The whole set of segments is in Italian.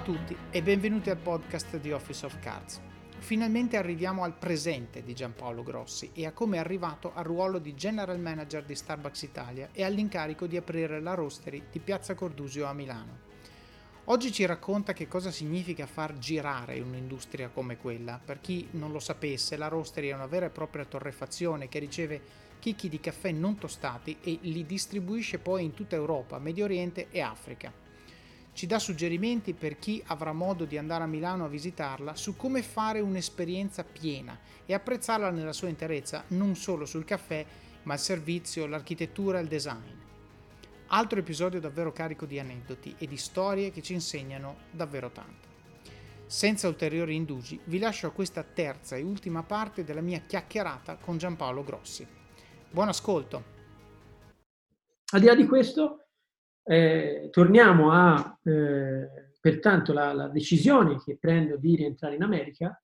a tutti e benvenuti al podcast di Office of Cards. Finalmente arriviamo al presente di Giampaolo Grossi e a come è arrivato al ruolo di General Manager di Starbucks Italia e all'incarico di aprire la roastery di Piazza Cordusio a Milano. Oggi ci racconta che cosa significa far girare un'industria come quella. Per chi non lo sapesse, la roastery è una vera e propria torrefazione che riceve chicchi di caffè non tostati e li distribuisce poi in tutta Europa, Medio Oriente e Africa ci dà suggerimenti per chi avrà modo di andare a Milano a visitarla su come fare un'esperienza piena e apprezzarla nella sua interezza, non solo sul caffè, ma il servizio, l'architettura e il design. Altro episodio davvero carico di aneddoti e di storie che ci insegnano davvero tanto. Senza ulteriori indugi, vi lascio a questa terza e ultima parte della mia chiacchierata con Giampaolo Grossi. Buon ascolto! Al di là di questo, eh, torniamo a, eh, pertanto, la, la, decisione che prendo di rientrare in America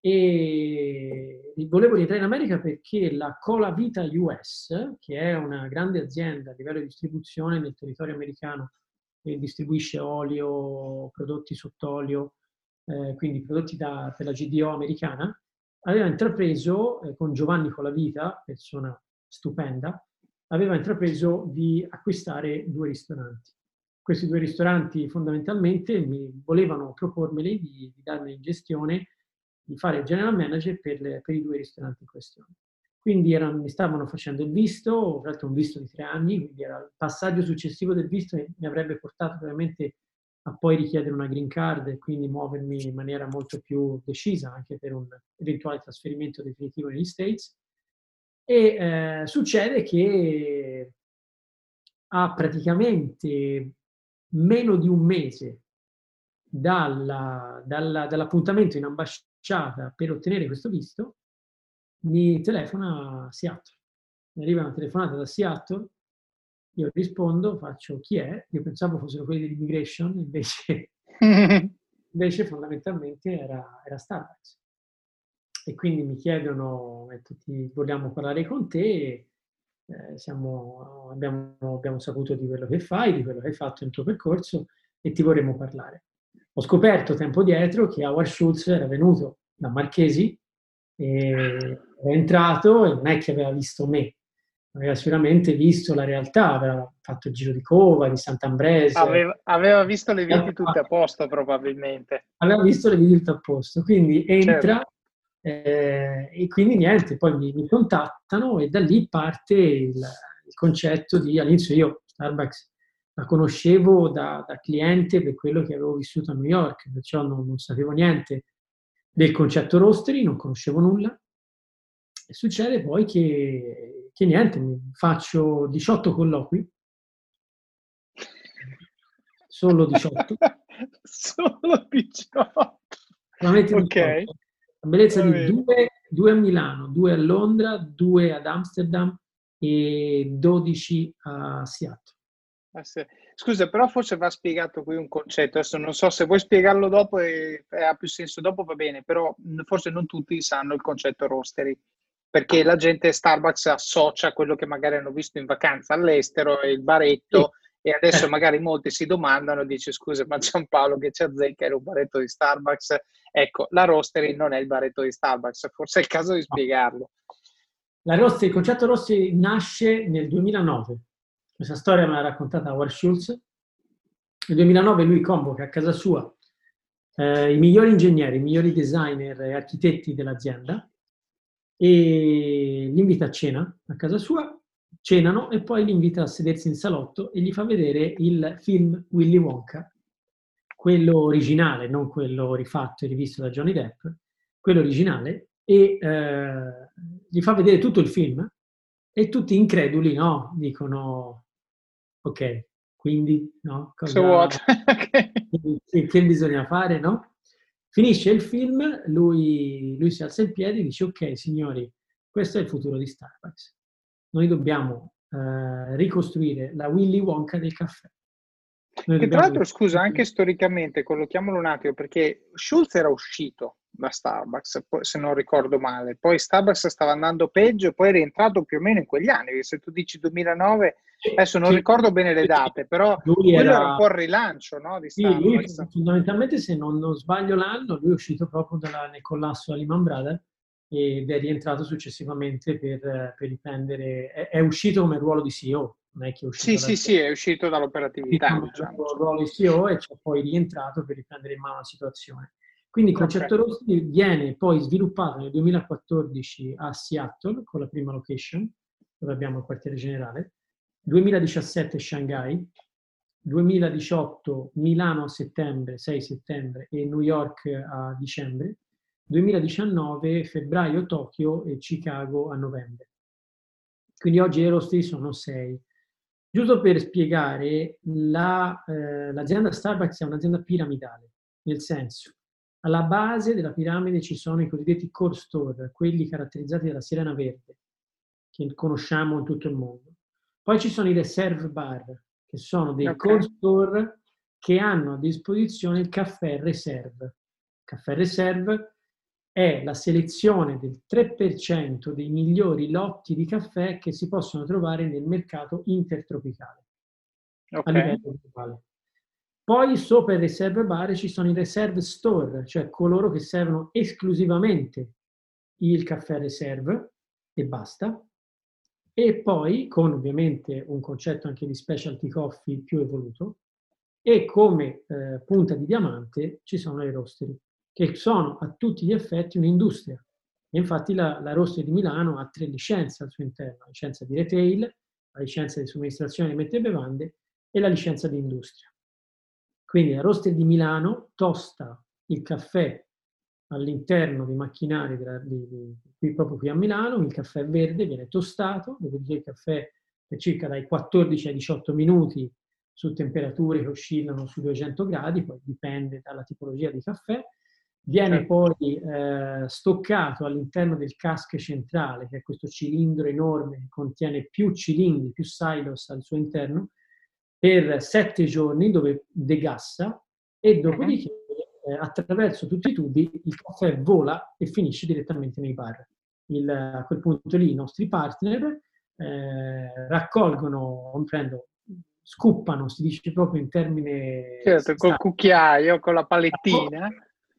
e volevo rientrare in America perché la Cola Vita US, che è una grande azienda a livello di distribuzione nel territorio americano, che distribuisce olio, prodotti sott'olio, eh, quindi prodotti da, per la GDO americana, aveva intrapreso eh, con Giovanni Colavita, persona stupenda, aveva intrapreso di acquistare due ristoranti. Questi due ristoranti fondamentalmente mi volevano propormeli di, di darmi in gestione, di fare il general manager per, le, per i due ristoranti in questione. Quindi erano, mi stavano facendo il visto, tra l'altro un visto di tre anni, quindi era il passaggio successivo del visto che mi avrebbe portato veramente a poi richiedere una green card e quindi muovermi in maniera molto più decisa anche per un eventuale trasferimento definitivo negli States. E eh, succede che a praticamente meno di un mese dalla, dalla, dall'appuntamento in ambasciata per ottenere questo visto, mi telefona Seattle. Mi arriva una telefonata da Seattle, io rispondo, faccio chi è? Io pensavo fossero quelli dell'immigration, invece, invece fondamentalmente era, era Starbucks e quindi mi chiedono, tutti, vogliamo parlare con te, eh, siamo, abbiamo, abbiamo, saputo di quello che fai, di quello che hai fatto nel tuo percorso e ti vorremmo parlare. Ho scoperto tempo dietro che Howard Schultz era venuto da Marchesi, è entrato e non è che aveva visto me, aveva sicuramente visto la realtà, aveva fatto il giro di Cova, di Sant'Ambrese. Aveva, aveva visto le viti tutte a posto probabilmente. Aveva visto le viti tutte a posto, quindi entra, certo. Eh, e quindi niente, poi mi, mi, contattano e da lì parte il, il, concetto di, all'inizio io Starbucks la conoscevo da, da, cliente per quello che avevo vissuto a New York, perciò non, non sapevo niente del concetto roastery, non conoscevo nulla. E succede poi che, che niente, faccio 18 colloqui, solo 18. solo 18. Solamente ok. 18 la bellezza di due, due, a Milano, due a Londra, due ad Amsterdam e 12 a Seattle. Eh Scusa, però forse va spiegato qui un concetto. Adesso non so se vuoi spiegarlo dopo e, e ha più senso dopo, va bene, però forse non tutti sanno il concetto roastery perché la gente Starbucks associa quello che magari hanno visto in vacanza all'estero e il baretto e adesso magari molti si domandano, dice scusa ma Giampaolo che ci azzecca era un baretto di Starbucks, ecco la roastery non è il baretto di Starbucks, forse è il caso di spiegarlo. La roastery, il concetto roastery nasce nel 2009, questa storia me l'ha raccontata Howard Schultz, nel 2009 lui convoca a casa sua eh, i migliori ingegneri, i migliori designer e architetti dell'azienda e li invita a cena a casa sua cenano e poi li invita a sedersi in salotto e gli fa vedere il film Willy Wonka, quello originale, non quello rifatto e rivisto da Johnny Depp, quello originale, e eh, gli fa vedere tutto il film e tutti increduli, no? Dicono, ok, quindi, no? Cosa, so che, che, bisogna fare, no? Finisce il film, lui, lui si alza in piedi e dice, ok, signori, questo è il futuro di Starbucks noi dobbiamo eh, ricostruire la Willy Wonka del caffè. Che tra l'altro, scusa, anche storicamente, collochiamolo un attimo, perché Schulz era uscito da Starbucks, se non ricordo male. Poi Starbucks stava andando peggio poi è rientrato più o meno in quegli anni. Se tu dici 2009, adesso non sì. ricordo bene le date, però lui era... era... un po' il rilancio no, di Starbucks. Sì, fondamentalmente, se non, non, sbaglio l'anno, lui è uscito proprio dalla, nel collasso a Lehman Brothers ed è rientrato successivamente per, per riprendere, è, è, uscito come ruolo di CEO, non è che è uscito Sì, sì, sì, è uscito dall'operatività. Diciamo. ruolo di CEO e c'è poi rientrato per riprendere in mano la situazione. Quindi il concetto okay. Rossi viene poi sviluppato nel 2014 a Seattle con la prima location, dove abbiamo il quartiere generale, 2017 Shanghai, 2018 Milano a settembre, 6 settembre e New York a dicembre, 2019 febbraio Tokyo e Chicago a novembre. Quindi oggi i rosti sono 6. Giusto per spiegare, la, eh, l'azienda Starbucks è un'azienda piramidale, nel senso alla base della piramide ci sono i cosiddetti core store, quelli caratterizzati dalla sirena verde, che conosciamo in tutto il mondo. Poi ci sono i reserve bar, che sono dei okay. core store che hanno a disposizione il caffè reserve. Il caffè reserve è la selezione del 3% dei migliori lotti di caffè che si possono trovare nel mercato intertropicale okay. a livello globale. Poi sopra i reserve bar ci sono i reserve store, cioè coloro che servono esclusivamente il caffè reserve e basta. E poi con ovviamente un concetto anche di specialty coffee più evoluto. E come eh, punta di diamante ci sono le roastery, che sono a tutti gli effetti un'industria. E infatti la, la roastery di Milano ha tre licenze al suo interno, la licenza di retail, la licenza di somministrazione di mette bevande e la licenza di industria. Quindi la roster di Milano tosta il caffè all'interno dei macchinari della, di, di, qui, proprio qui a Milano, il caffè verde viene tostato, dopodiché il caffè per circa dai 14 ai 18 minuti su temperature che oscillano sui 200 gradi, poi dipende dalla tipologia di caffè, viene certo. poi eh, stoccato all'interno del cask centrale, che è questo cilindro enorme che contiene più cilindri, più silos al suo interno, per sette giorni dove degassa e dopodiché eh, attraverso tutti i tubi il caffè vola e finisce direttamente nei bar. Il, a quel punto lì i nostri partner eh, raccolgono, comprendo, scuppano, si dice proprio in termine... Certo, col cucchiaio, con la palettina.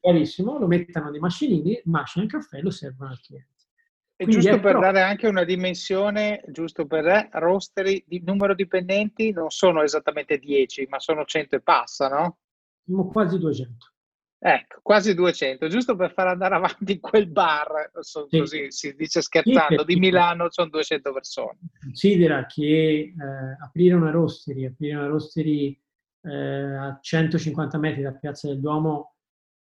Chiarissimo, lo mettono nei macinini, macinano il caffè e lo servono al cliente. E giusto per però... dare anche una dimensione, giusto per re, rosteri di numero dipendenti non sono esattamente 10, ma sono 100 e passa, no? Siamo quasi 200. Ecco, quasi 200, giusto per far andare avanti in quel bar, so, sì. così si dice scherzando, sì, di Milano sono 200 persone. Considera che eh, aprire una rostery, aprire una rostery eh, a 150 metri da Piazza del Duomo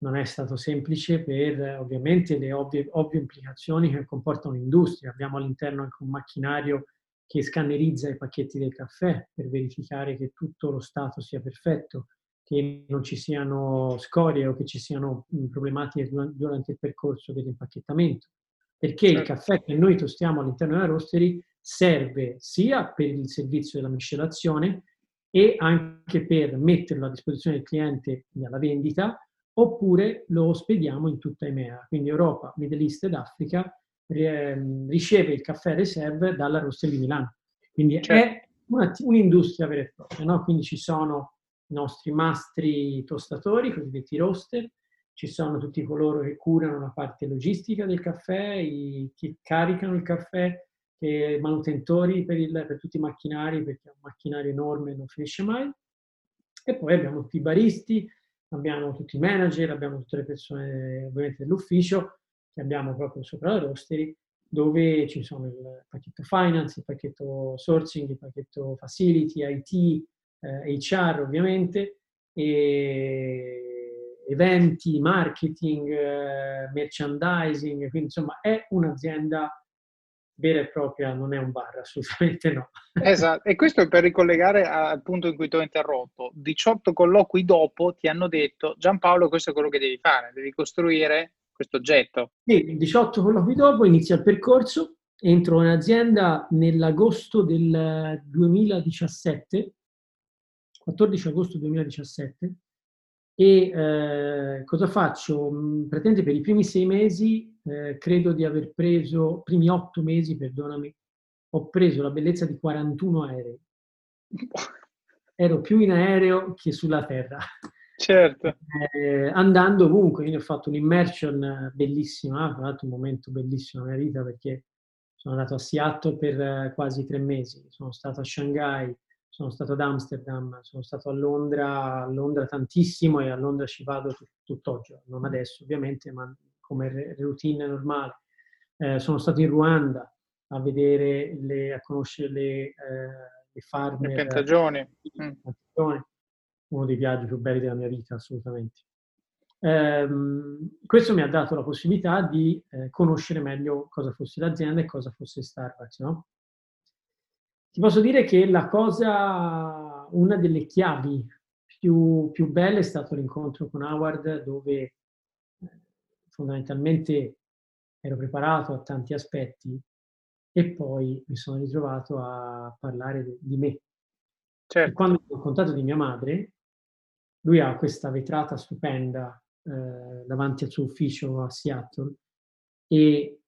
non è stato semplice per ovviamente le ovvie, ovvie implicazioni che comporta un'industria. Abbiamo all'interno anche un macchinario che scannerizza i pacchetti del caffè per verificare che tutto lo stato sia perfetto, che non ci siano scorie o che ci siano problematiche durante il percorso dell'impacchettamento. Perché certo. il caffè che noi tostiamo all'interno della roastery serve sia per il servizio della miscelazione e anche per metterlo a disposizione del cliente alla vendita oppure lo spediamo in tutta EMEA, quindi Europa, Middle East ed Africa riceve il caffè reserve dalla Rossa di Milano. Quindi certo. è una, un'industria vera e propria, no? quindi ci sono i nostri mastri tostatori, cosiddetti roaster, ci sono tutti coloro che curano la parte logistica del caffè, i, che caricano il caffè, i manutentori per, il, per tutti i macchinari, perché è un macchinario enorme e non finisce mai. E poi abbiamo tutti i baristi, abbiamo tutti i manager, abbiamo tutte le persone ovviamente dell'ufficio che abbiamo proprio sopra la rostery, dove ci sono il pacchetto finance, il pacchetto sourcing, il pacchetto facility, IT, eh, HR ovviamente, eventi, marketing, eh, merchandising, quindi insomma è un'azienda vera e propria, non è un bar, assolutamente no. Esatto, e questo è per ricollegare al punto in cui ti ho interrotto. 18 colloqui dopo ti hanno detto Giampaolo questo è quello che devi fare, devi costruire questo oggetto. Sì, 18 colloqui dopo inizia il percorso, entro in azienda nell'agosto del 2017, 14 agosto 2017, E eh, cosa faccio? Mm, praticamente per i primi sei mesi eh, credo di aver preso, primi otto mesi, perdonami, ho preso la bellezza di 41 aerei. Ero più in aereo che sulla terra. Certo. Eh, andando ovunque, quindi ho fatto un'immersion bellissima, ho fatto un momento bellissimo nella mia vita perché sono andato a Seattle per eh, quasi tre mesi, sono stato a Shanghai, sono stato ad Amsterdam, sono stato a Londra, a Londra tantissimo e a Londra ci vado tut- tutt'oggi, non adesso ovviamente, ma come routine normale. Eh, sono stato in Ruanda a vedere, le, a conoscere le, eh, le farmer. Le piantagioni. Mm uno dei viaggi più belli della mia vita, assolutamente. Um, questo mi ha dato la possibilità di eh, conoscere meglio cosa fosse l'azienda e cosa fosse Starbucks. No? Ti posso dire che la cosa, una delle chiavi più, più belle è stato l'incontro con Howard, dove eh, fondamentalmente ero preparato a tanti aspetti e poi mi sono ritrovato a parlare di me. Certo. quando ho contato di mia madre, lui ha questa vetrata stupenda eh, davanti al suo ufficio a Seattle e,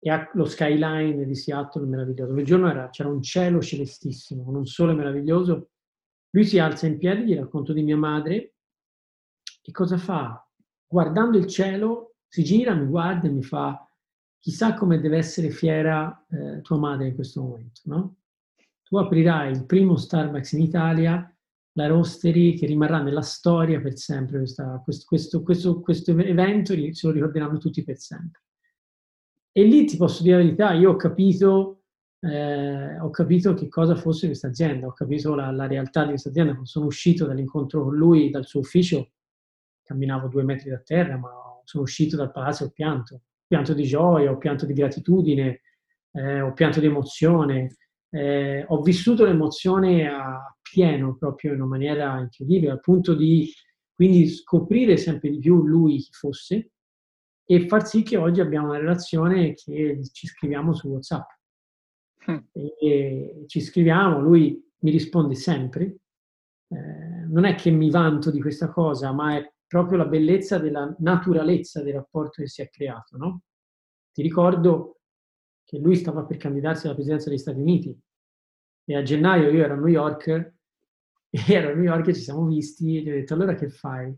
e, ha lo skyline di Seattle meraviglioso. Quel giorno era, c'era un cielo celestissimo, un sole meraviglioso. Lui si alza in piedi, gli racconto di mia madre e cosa fa? Guardando il cielo, si gira, mi guarda e mi fa chissà come deve essere fiera eh, tua madre in questo momento, no? Tu aprirai il primo Starbucks in Italia la Roastery che rimarrà nella storia per sempre, questa, questo, questo, questo, questo, evento se lo ricorderanno tutti per sempre. E lì ti posso dire la verità, io ho capito, eh, ho capito che cosa fosse questa azienda, ho capito la, la realtà di questa azienda, quando sono uscito dall'incontro con lui, dal suo ufficio, camminavo due metri da terra, ma sono uscito dal palazzo e ho pianto, ho pianto di gioia, ho pianto di gratitudine, eh, ho pianto di emozione, eh, ho vissuto l'emozione a pieno, proprio in una maniera incredibile, al punto di quindi scoprire sempre di più lui chi fosse e far sì che oggi abbiamo una relazione che ci scriviamo su WhatsApp. Mm. E ci scriviamo, lui mi risponde sempre. Eh, non è che mi vanto di questa cosa, ma è proprio la bellezza della naturalezza del rapporto che si è creato. No? Ti ricordo che lui stava per candidarsi alla presidenza degli Stati Uniti e a gennaio io ero a New York e ero a New York e ci siamo visti e gli ho detto allora che fai?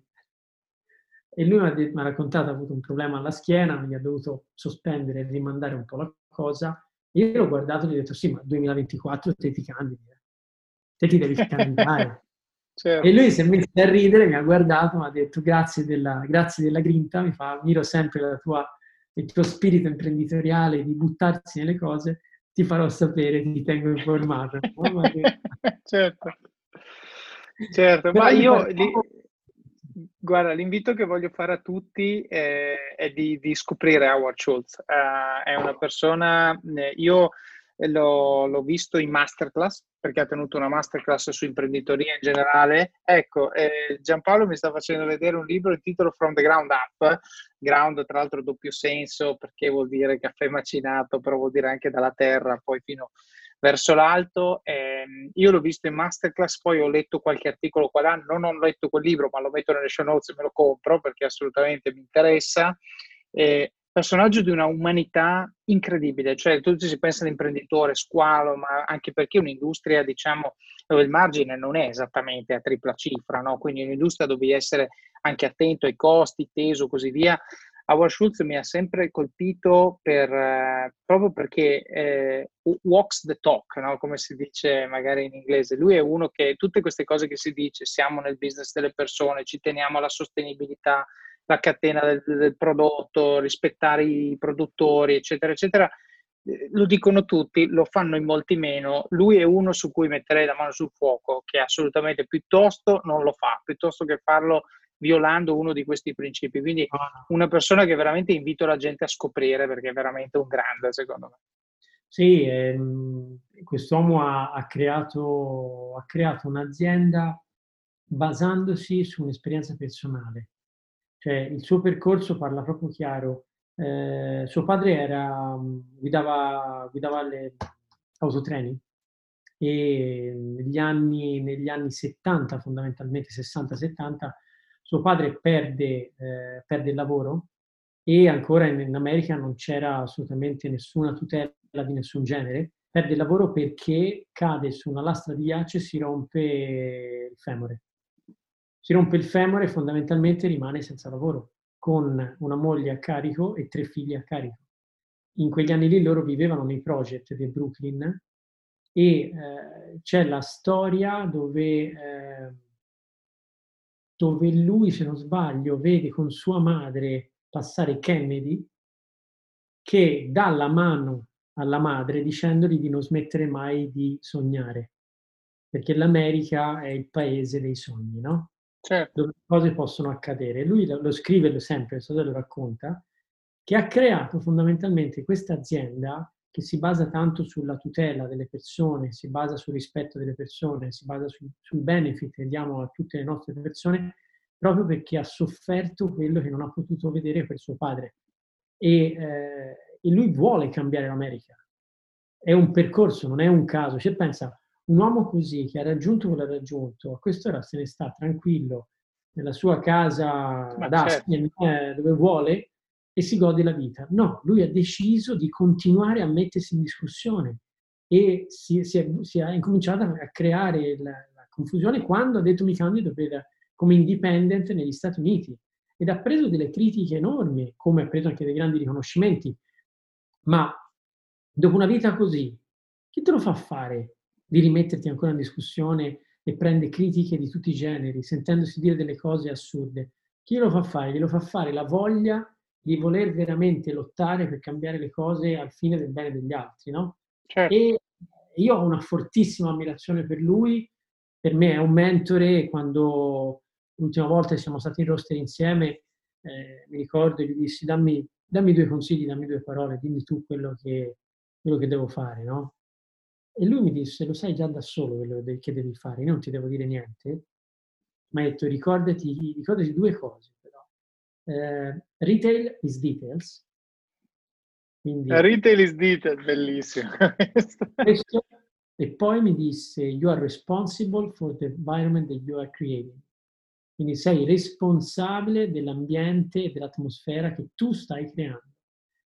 E lui mi ha, mi ha raccontato, ha avuto un problema alla schiena, mi ha dovuto sospendere e rimandare un po' la cosa. Io l'ho guardato e gli ho detto sì, ma 2024 te ti candidi, eh. te ti devi candidare. certo. E lui si è messo a ridere, mi ha guardato, mi ha detto grazie della, grazie della grinta, mi fa, ammiro sempre la tua il tuo spirito imprenditoriale di buttarsi nelle cose, ti farò sapere, ti tengo informato. certo, certo, ma io... Li, guarda, l'invito che voglio fare a tutti è, è di, di, scoprire Howard Schultz. Uh, è una persona, eh, io l'ho, l'ho, visto in masterclass perché ha tenuto una masterclass su imprenditoria in generale. Ecco, eh, Giampaolo mi sta facendo vedere un libro, il titolo From the Ground Up, ground tra l'altro doppio senso perché vuol dire caffè macinato, però vuol dire anche dalla terra poi fino verso l'alto. Eh, io l'ho visto in masterclass, poi ho letto qualche articolo qua là, non ho letto quel libro, ma lo metto nelle show notes e me lo compro perché assolutamente mi interessa. Eh, personaggio di una umanità incredibile, cioè tutti si pensa all'imprenditore squalo, ma anche perché un'industria, diciamo, dove il margine non è esattamente a tripla cifra, no? quindi un'industria dove devi essere anche attento ai costi, teso, così via. Howard Schultz mi ha sempre colpito per, eh, proprio perché eh, walks the talk, no? come si dice magari in inglese. Lui è uno che tutte queste cose che si dice, siamo nel business delle persone, ci teniamo alla sostenibilità, la catena del, del prodotto, rispettare i produttori, eccetera, eccetera, eh, lo dicono tutti, lo fanno in molti meno. Lui è uno su cui metterei la mano sul fuoco, che assolutamente piuttosto non lo fa, piuttosto che farlo violando uno di questi principi. Quindi ah. una persona che veramente invito la gente a scoprire perché è veramente un grande, secondo me. Sì, ehm, quest'uomo ha, ha, creato, ha creato un'azienda basandosi su un'esperienza personale. Cioè, il suo percorso parla proprio chiaro. Eh, suo padre era, guidava, guidava le autotreni e negli anni, negli anni 70, fondamentalmente 60-70, suo padre perde, eh, perde il lavoro e ancora in, in, America non c'era assolutamente nessuna tutela di nessun genere, perde il lavoro perché cade su una lastra di ghiaccio e si rompe il femore. Si rompe il femore e fondamentalmente rimane senza lavoro, con una moglie a carico e tre figli a carico. In quegli anni lì loro vivevano nei project di Brooklyn e eh, c'è la storia dove... Eh, dove lui, se non sbaglio, vede con sua madre passare Kennedy, che dà la mano alla madre dicendogli di non smettere mai di sognare, perché l'America è il paese dei sogni, no? Certo. Dove cose possono accadere. Lui lo, lo scrive lo sempre, lo racconta, che ha creato fondamentalmente questa azienda che si basa tanto sulla tutela delle persone, si basa sul rispetto delle persone, si basa sul, sul benefit che diamo a tutte le nostre persone, proprio perché ha sofferto quello che non ha potuto vedere per suo padre. E, eh, e lui vuole cambiare l'America. È un percorso, non è un caso. Cioè, pensa, un uomo così che ha raggiunto quello che ha raggiunto, a quest'ora se ne sta tranquillo nella sua casa ad Aspen, certo. eh, dove vuole, e si gode la vita. No, lui ha deciso di continuare a mettersi in discussione e si, si, è, si è, incominciato a creare la, la, confusione quando ha detto mi candido per, come independent negli Stati Uniti ed ha preso delle critiche enormi, come ha preso anche dei grandi riconoscimenti. Ma dopo una vita così, chi te lo fa fare di rimetterti ancora in discussione e prende critiche di tutti i generi, sentendosi dire delle cose assurde? Chi lo fa fare? Glielo fa fare la voglia di voler veramente lottare per cambiare le cose al fine del bene degli altri, no? Certo. E io ho una fortissima ammirazione per lui, per me è un mentore, quando l'ultima volta siamo stati in roster insieme, eh, mi ricordo, gli dissi dammi, dammi, due consigli, dammi due parole, dimmi tu quello che, quello che devo fare, no? E lui mi disse, lo sai già da solo quello che devi fare, io non ti devo dire niente, ma ha detto ricordati, ricordati due cose Uh, retail is details. Quindi, retail is details, bellissimo. questo, e poi mi disse, you are responsible for the environment that you are creating. Quindi sei responsabile dell'ambiente e dell'atmosfera che tu stai creando.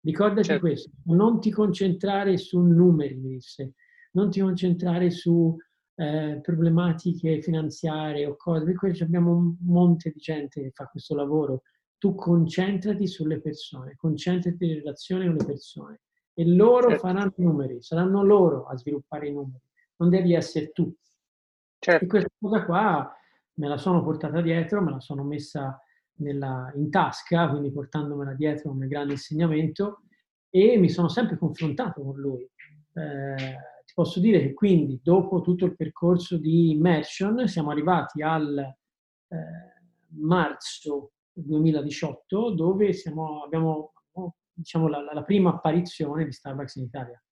Ricordati certo. questo, non ti concentrare su numeri, mi disse, non ti concentrare su eh, problematiche finanziarie o cose, perché abbiamo un monte di gente che fa questo lavoro tu concentrati sulle persone, concentrati in relazione con le persone e loro certo. faranno i numeri, saranno loro a sviluppare i numeri, non devi essere tu. Certo. E questa cosa qua me la sono portata dietro, me la sono messa nella, in tasca, quindi portandomela dietro come grande insegnamento e mi sono sempre confrontato con lui. Eh, ti posso dire che quindi dopo tutto il percorso di immersion siamo arrivati al eh, marzo 2018 dove siamo, abbiamo diciamo, la, la, prima apparizione di Starbucks in Italia.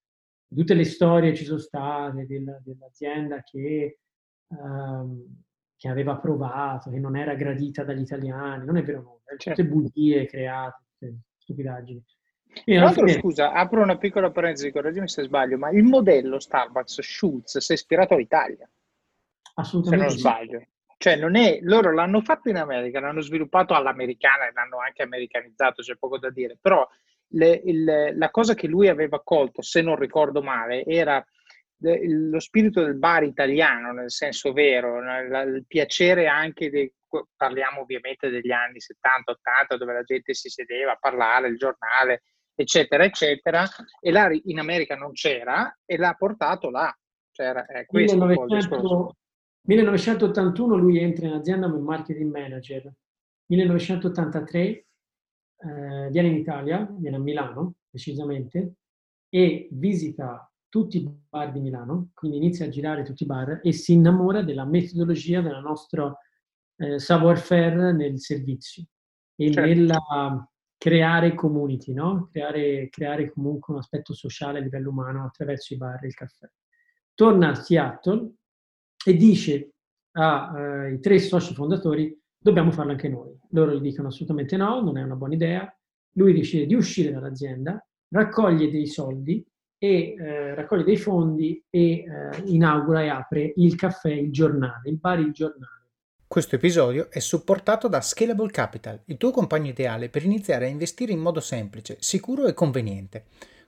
Tutte le storie ci sono state della, dell'azienda che, um, che, aveva provato, che non era gradita dagli italiani, non è vero nulla, certo. tutte bugie create, tutte stupidaggini. Tra l'altro, fine... scusa, apro una piccola parentesi, correggimi se sbaglio, ma il modello Starbucks Schultz si è ispirato all'Italia? Assolutamente. Se non sbaglio. Cioè, non è, loro l'hanno fatto in America, l'hanno sviluppato all'americana e l'hanno anche americanizzato, c'è poco da dire, però le, il, la cosa che lui aveva colto, se non ricordo male, era lo spirito del bar italiano, nel senso vero, il piacere anche di, parliamo ovviamente degli anni 70-80, dove la gente si sedeva a parlare, il giornale, eccetera, eccetera, e là in America non c'era e l'ha portato là. Cioè, è questo 1900, 1981 lui entra in azienda come marketing manager. 1983 eh, viene in Italia, viene a Milano precisamente, e visita tutti i bar di Milano, quindi inizia a girare tutti i bar e si innamora della metodologia della nostra eh, savoir-faire nel servizio e certo. nella creare community, no? creare, creare comunque un aspetto sociale a livello umano attraverso i bar e il caffè. Torna a Seattle e dice ai eh, tre soci fondatori dobbiamo farlo anche noi. Loro gli dicono assolutamente no, non è una buona idea. Lui decide di uscire dall'azienda, raccoglie dei soldi e eh, raccoglie dei fondi e eh, inaugura e apre il caffè Il Giornale, il bar Il Giornale. Questo episodio è supportato da Scalable Capital, il tuo compagno ideale per iniziare a investire in modo semplice, sicuro e conveniente.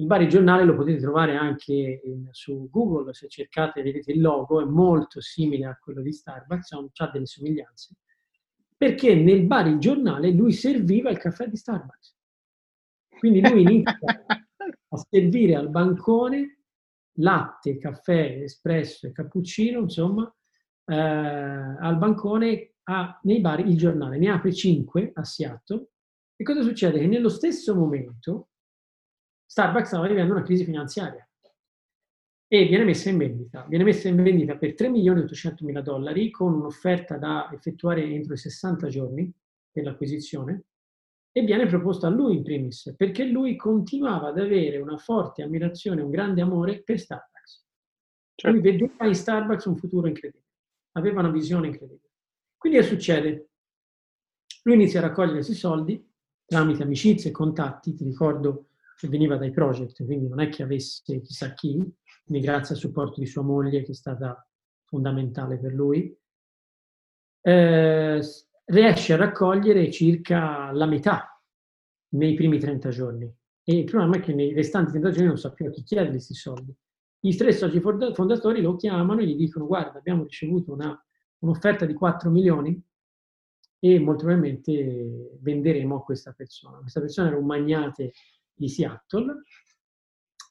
Il Bari Giornale lo potete trovare anche in, su Google, se cercate vedete il logo, è molto simile a quello di Starbucks, ha delle somiglianze, perché nel Bari Giornale lui serviva il caffè di Starbucks. Quindi lui inizia a servire al bancone latte, caffè, espresso e cappuccino, insomma, eh, al bancone a, nei bar il giornale. Ne apre 5 a Seattle e cosa succede? Che nello stesso momento Starbucks stava vivendo una crisi finanziaria e viene messa in vendita. Viene messa in vendita per 3 milioni e 800 mila dollari con un'offerta da effettuare entro i 60 giorni per l'acquisizione e viene proposta a lui in primis perché lui continuava ad avere una forte ammirazione, un grande amore per Starbucks. Certo. Lui vedeva in Starbucks un futuro incredibile, aveva una visione incredibile. Quindi che succede? Lui inizia a raccogliere questi soldi tramite amicizie e contatti, ti ricordo che veniva dai project, quindi non è che avesse chissà chi, quindi grazie al supporto di sua moglie che è stata fondamentale per lui, eh, riesce a raccogliere circa la metà nei primi 30 giorni. E il problema è che nei restanti 30 giorni non sa più a chi chiedere questi soldi. I tre soci fondatori lo chiamano e gli dicono guarda abbiamo ricevuto una, un'offerta di 4 milioni e molto probabilmente venderemo a questa persona. Questa persona era un magnate di Seattle,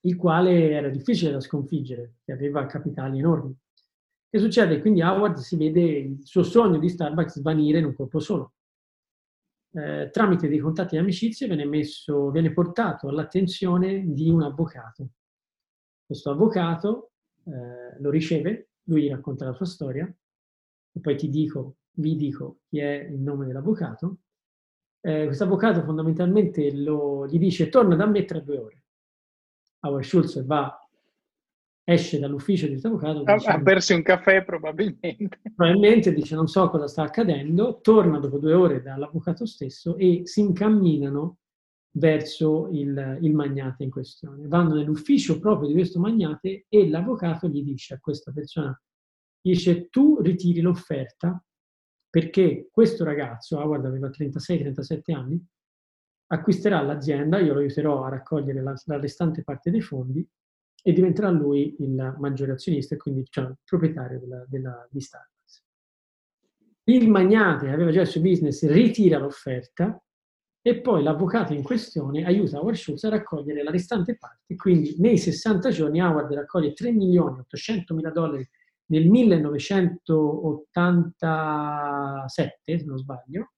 il quale era difficile da sconfiggere, che aveva capitali enormi. Che succede? Quindi Howard si vede il suo sogno di Starbucks svanire in un colpo solo. Eh, tramite dei contatti e amicizie viene, messo, viene portato all'attenzione di un avvocato. Questo avvocato eh, lo riceve, lui racconta la sua storia, e poi ti dico, vi dico chi è il nome dell'avvocato, eh, questo avvocato fondamentalmente lo, gli dice torna da me tra due ore. Howard Schultz va, esce dall'ufficio di questo avvocato. Ha bersi un caffè probabilmente. Probabilmente dice non so cosa sta accadendo, torna dopo due ore dall'avvocato stesso e si incamminano verso il, il magnate in questione. Vanno nell'ufficio proprio di questo magnate e l'avvocato gli dice a questa persona, dice tu ritiri l'offerta perché questo ragazzo, Howard aveva 36-37 anni, acquisterà l'azienda, io lo aiuterò a raccogliere la, la, restante parte dei fondi e diventerà lui il maggiore azionista e quindi cioè, il proprietario della, della, di Starbucks. Il magnate che aveva già il suo business ritira l'offerta e poi l'avvocato in questione aiuta Howard Schultz a raccogliere la restante parte. Quindi nei 60 giorni Howard raccoglie 3 milioni 800 mila dollari nel 1987, se non sbaglio,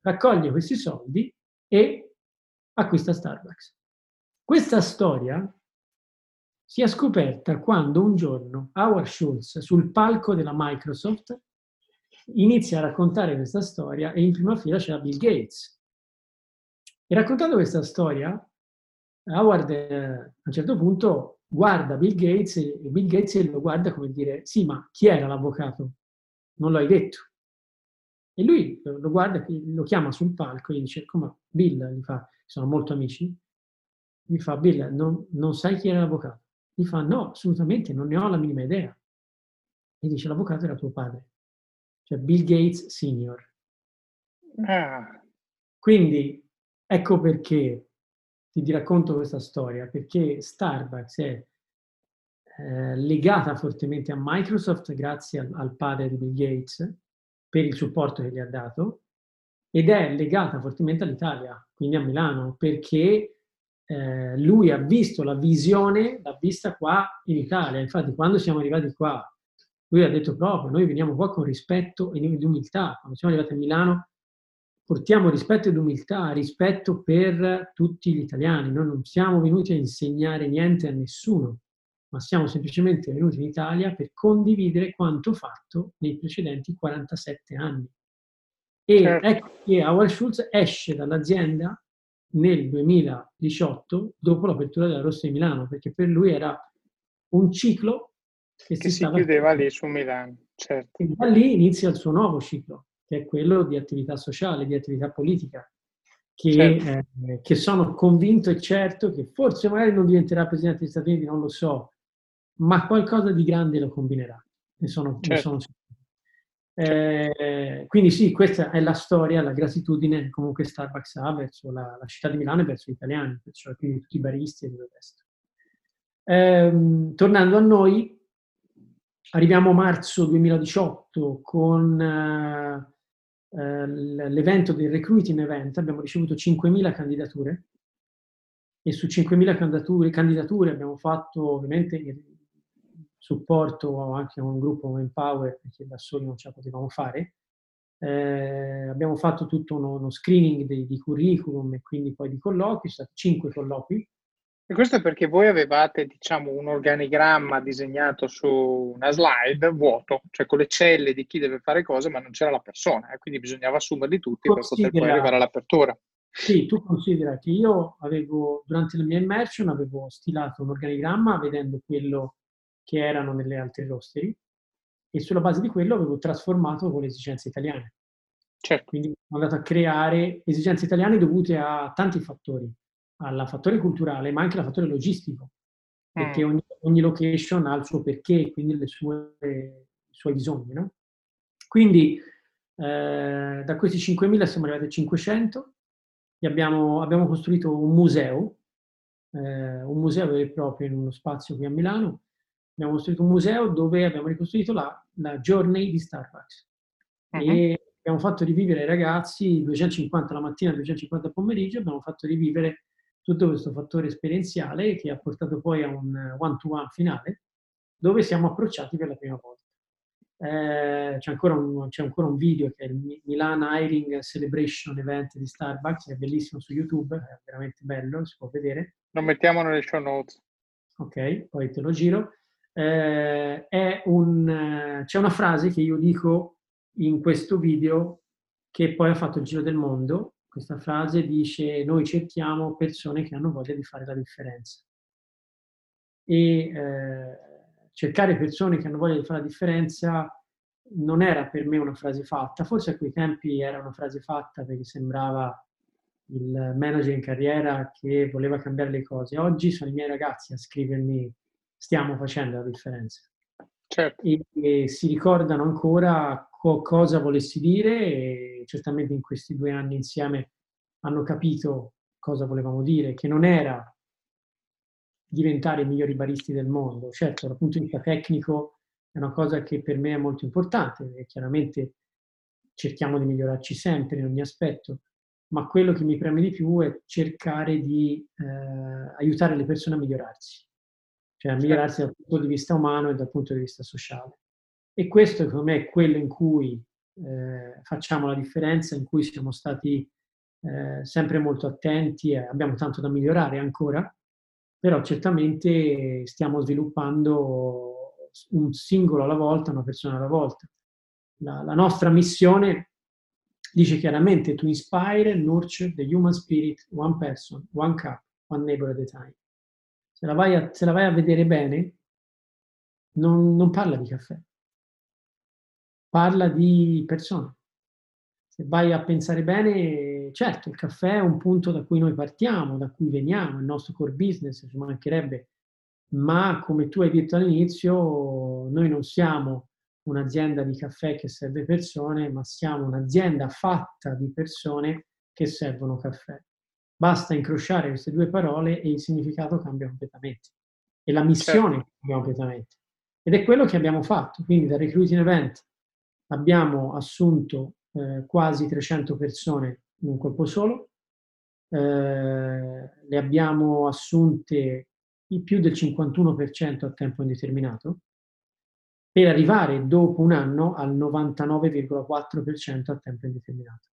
raccoglie questi soldi e acquista Starbucks. Questa storia si è scoperta quando un giorno Howard Schultz sul palco della Microsoft inizia a raccontare questa storia e in prima fila c'era Bill Gates. E raccontando questa storia, Howard eh, a un certo punto guarda Bill Gates e Bill Gates lo guarda come dire sì ma chi era l'avvocato? Non l'hai detto. E lui lo guarda, lo chiama sul palco e gli dice come Bill, gli fa, sono molto amici, gli fa Bill non, non sai chi era l'avvocato? Gli fa no assolutamente non ne ho la minima idea. E dice l'avvocato era tuo padre, cioè Bill Gates Senior. Ah. Quindi ecco perché ti, ti racconto questa storia perché Starbucks è eh, legata fortemente a Microsoft grazie al, al, padre di Bill Gates per il supporto che gli ha dato ed è legata fortemente all'Italia, quindi a Milano, perché eh, lui ha visto la visione, l'ha vista qua in Italia. Infatti quando siamo arrivati qua, lui ha detto proprio, noi veniamo qua con rispetto e umiltà. Quando siamo arrivati a Milano portiamo rispetto ed umiltà, rispetto per tutti gli italiani. Noi non siamo venuti a insegnare niente a nessuno, ma siamo semplicemente venuti in Italia per condividere quanto fatto nei precedenti 47 anni. E certo. ecco che Howard Schultz esce dall'azienda nel 2018 dopo l'apertura della Rossa di Milano, perché per lui era un ciclo che, che si, si chiudeva lì su Milano. Certo. E da lì inizia il suo nuovo ciclo, che è quello di attività sociale, di attività politica, che, certo. eh, che sono convinto e certo che forse magari non diventerà Presidente degli Stati Uniti, non lo so, ma qualcosa di grande lo combinerà. Ne sono, certo. ne sono sicuro. Eh, quindi sì, questa è la storia, la gratitudine comunque Starbucks ha verso la, la città di Milano e verso gli italiani, cioè quindi tutti i baristi e tutto il resto. Eh, tornando a noi, arriviamo a marzo 2018 con eh l'evento del Recruiting Event, abbiamo ricevuto 5.000 candidature e su 5.000 candidature, candidature abbiamo fatto ovviamente supporto anche a un gruppo Empower perché da soli non ce la potevamo fare. Eh, abbiamo fatto tutto uno, uno screening di, di, curriculum e quindi poi di colloqui, sono stati cinque colloqui. E questo è perché voi avevate, diciamo, un organigramma disegnato su una slide vuoto, cioè con le celle di chi deve fare cosa, ma non c'era la persona, e eh, quindi bisognava assumerli tutti considera, per poter poi arrivare all'apertura. Sì, tu considera che io avevo, durante la mia immersion, avevo stilato un organigramma vedendo quello che erano nelle altre rosteri e sulla base di quello avevo trasformato con le esigenze italiane. Certo. Quindi sono andato a creare esigenze italiane dovute a tanti fattori, al fattore culturale, ma anche al fattore logistico, perché mm. ogni, ogni, location ha il suo perché, quindi le sue, i suoi bisogni. No? Quindi eh, da questi 5.000 siamo arrivati a 500 e abbiamo, abbiamo costruito un museo, eh, un museo vero e proprio in uno spazio qui a Milano, abbiamo costruito un museo dove abbiamo ricostruito la, la journey di Starbucks. Uh-huh. E abbiamo fatto rivivere ai ragazzi 250 la mattina e 250 al pomeriggio, abbiamo fatto rivivere tutto questo fattore esperienziale che ha portato poi a un one-to-one finale, dove siamo approcciati per la prima volta. Eh, c'è, ancora ancora un, video che è il Milan Hiring Celebration Event di Starbucks, è bellissimo su YouTube, è veramente bello, si può vedere. Lo mettiamo nelle show notes. Ok, poi te lo giro eh, un, c'è una frase che io dico in questo video che poi ha fatto il giro del mondo. Questa frase dice noi cerchiamo persone che hanno voglia di fare la differenza. E eh, cercare persone che hanno voglia di fare la differenza non era per me una frase fatta, forse a quei tempi era una frase fatta perché sembrava il manager in carriera che voleva cambiare le cose. Oggi sono i miei ragazzi a scrivermi stiamo facendo la differenza. Certo. E, e, si ricordano ancora co- cosa volessi dire e certamente in questi due anni insieme hanno capito cosa volevamo dire, che non era diventare i migliori baristi del mondo. Certo, dal punto di vista tecnico è una cosa che per me è molto importante, perché chiaramente cerchiamo di migliorarci sempre in ogni aspetto, ma quello che mi preme di più è cercare di eh, aiutare le persone a migliorarsi cioè a migliorarsi certo. dal punto di vista umano e dal punto di vista sociale. E questo, secondo me, è quello in cui eh, facciamo la differenza, in cui siamo stati eh, sempre molto attenti e abbiamo tanto da migliorare ancora, però certamente stiamo sviluppando un singolo alla volta, una persona alla volta. La, la nostra missione dice chiaramente to inspire and nurture the human spirit one person, one cup, one neighbor at a time se la vai a, la vai a vedere bene, non, non parla di caffè, parla di persone. Se vai a pensare bene, certo, il caffè è un punto da cui noi partiamo, da cui veniamo, il nostro core business, ci mancherebbe, ma come tu hai detto all'inizio, noi non siamo un'azienda di caffè che serve persone, ma siamo un'azienda fatta di persone che servono caffè Basta incrociare queste due parole e il significato cambia completamente. E la missione certo. cambia completamente. Ed è quello che abbiamo fatto. Quindi da Recruiting Event abbiamo assunto eh, quasi 300 persone in un colpo solo, eh, le abbiamo assunte il più del 51% a tempo indeterminato, per arrivare dopo un anno al 99,4% a tempo indeterminato.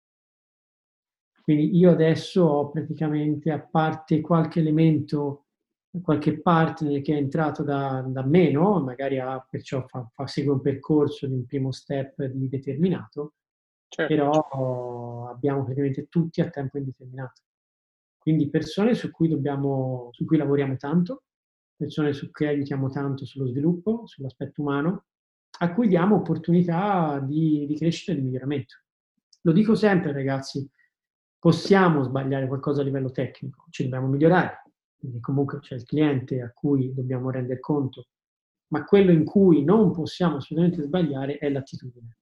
Quindi io adesso ho praticamente, a parte qualche elemento, qualche partner che è entrato da, da me, no? magari ha, perciò fa, fa, segue un percorso di un primo step di determinato, certo. però abbiamo praticamente tutti a tempo indeterminato. Quindi persone su cui, dobbiamo, su cui lavoriamo tanto, persone su cui aiutiamo tanto sullo sviluppo, sull'aspetto umano, a cui diamo opportunità di, di crescita e di miglioramento. Lo dico sempre ragazzi, possiamo sbagliare qualcosa a livello tecnico, ci dobbiamo migliorare, quindi comunque c'è il cliente a cui dobbiamo rendere conto, ma quello in cui non possiamo assolutamente sbagliare è l'attitudine.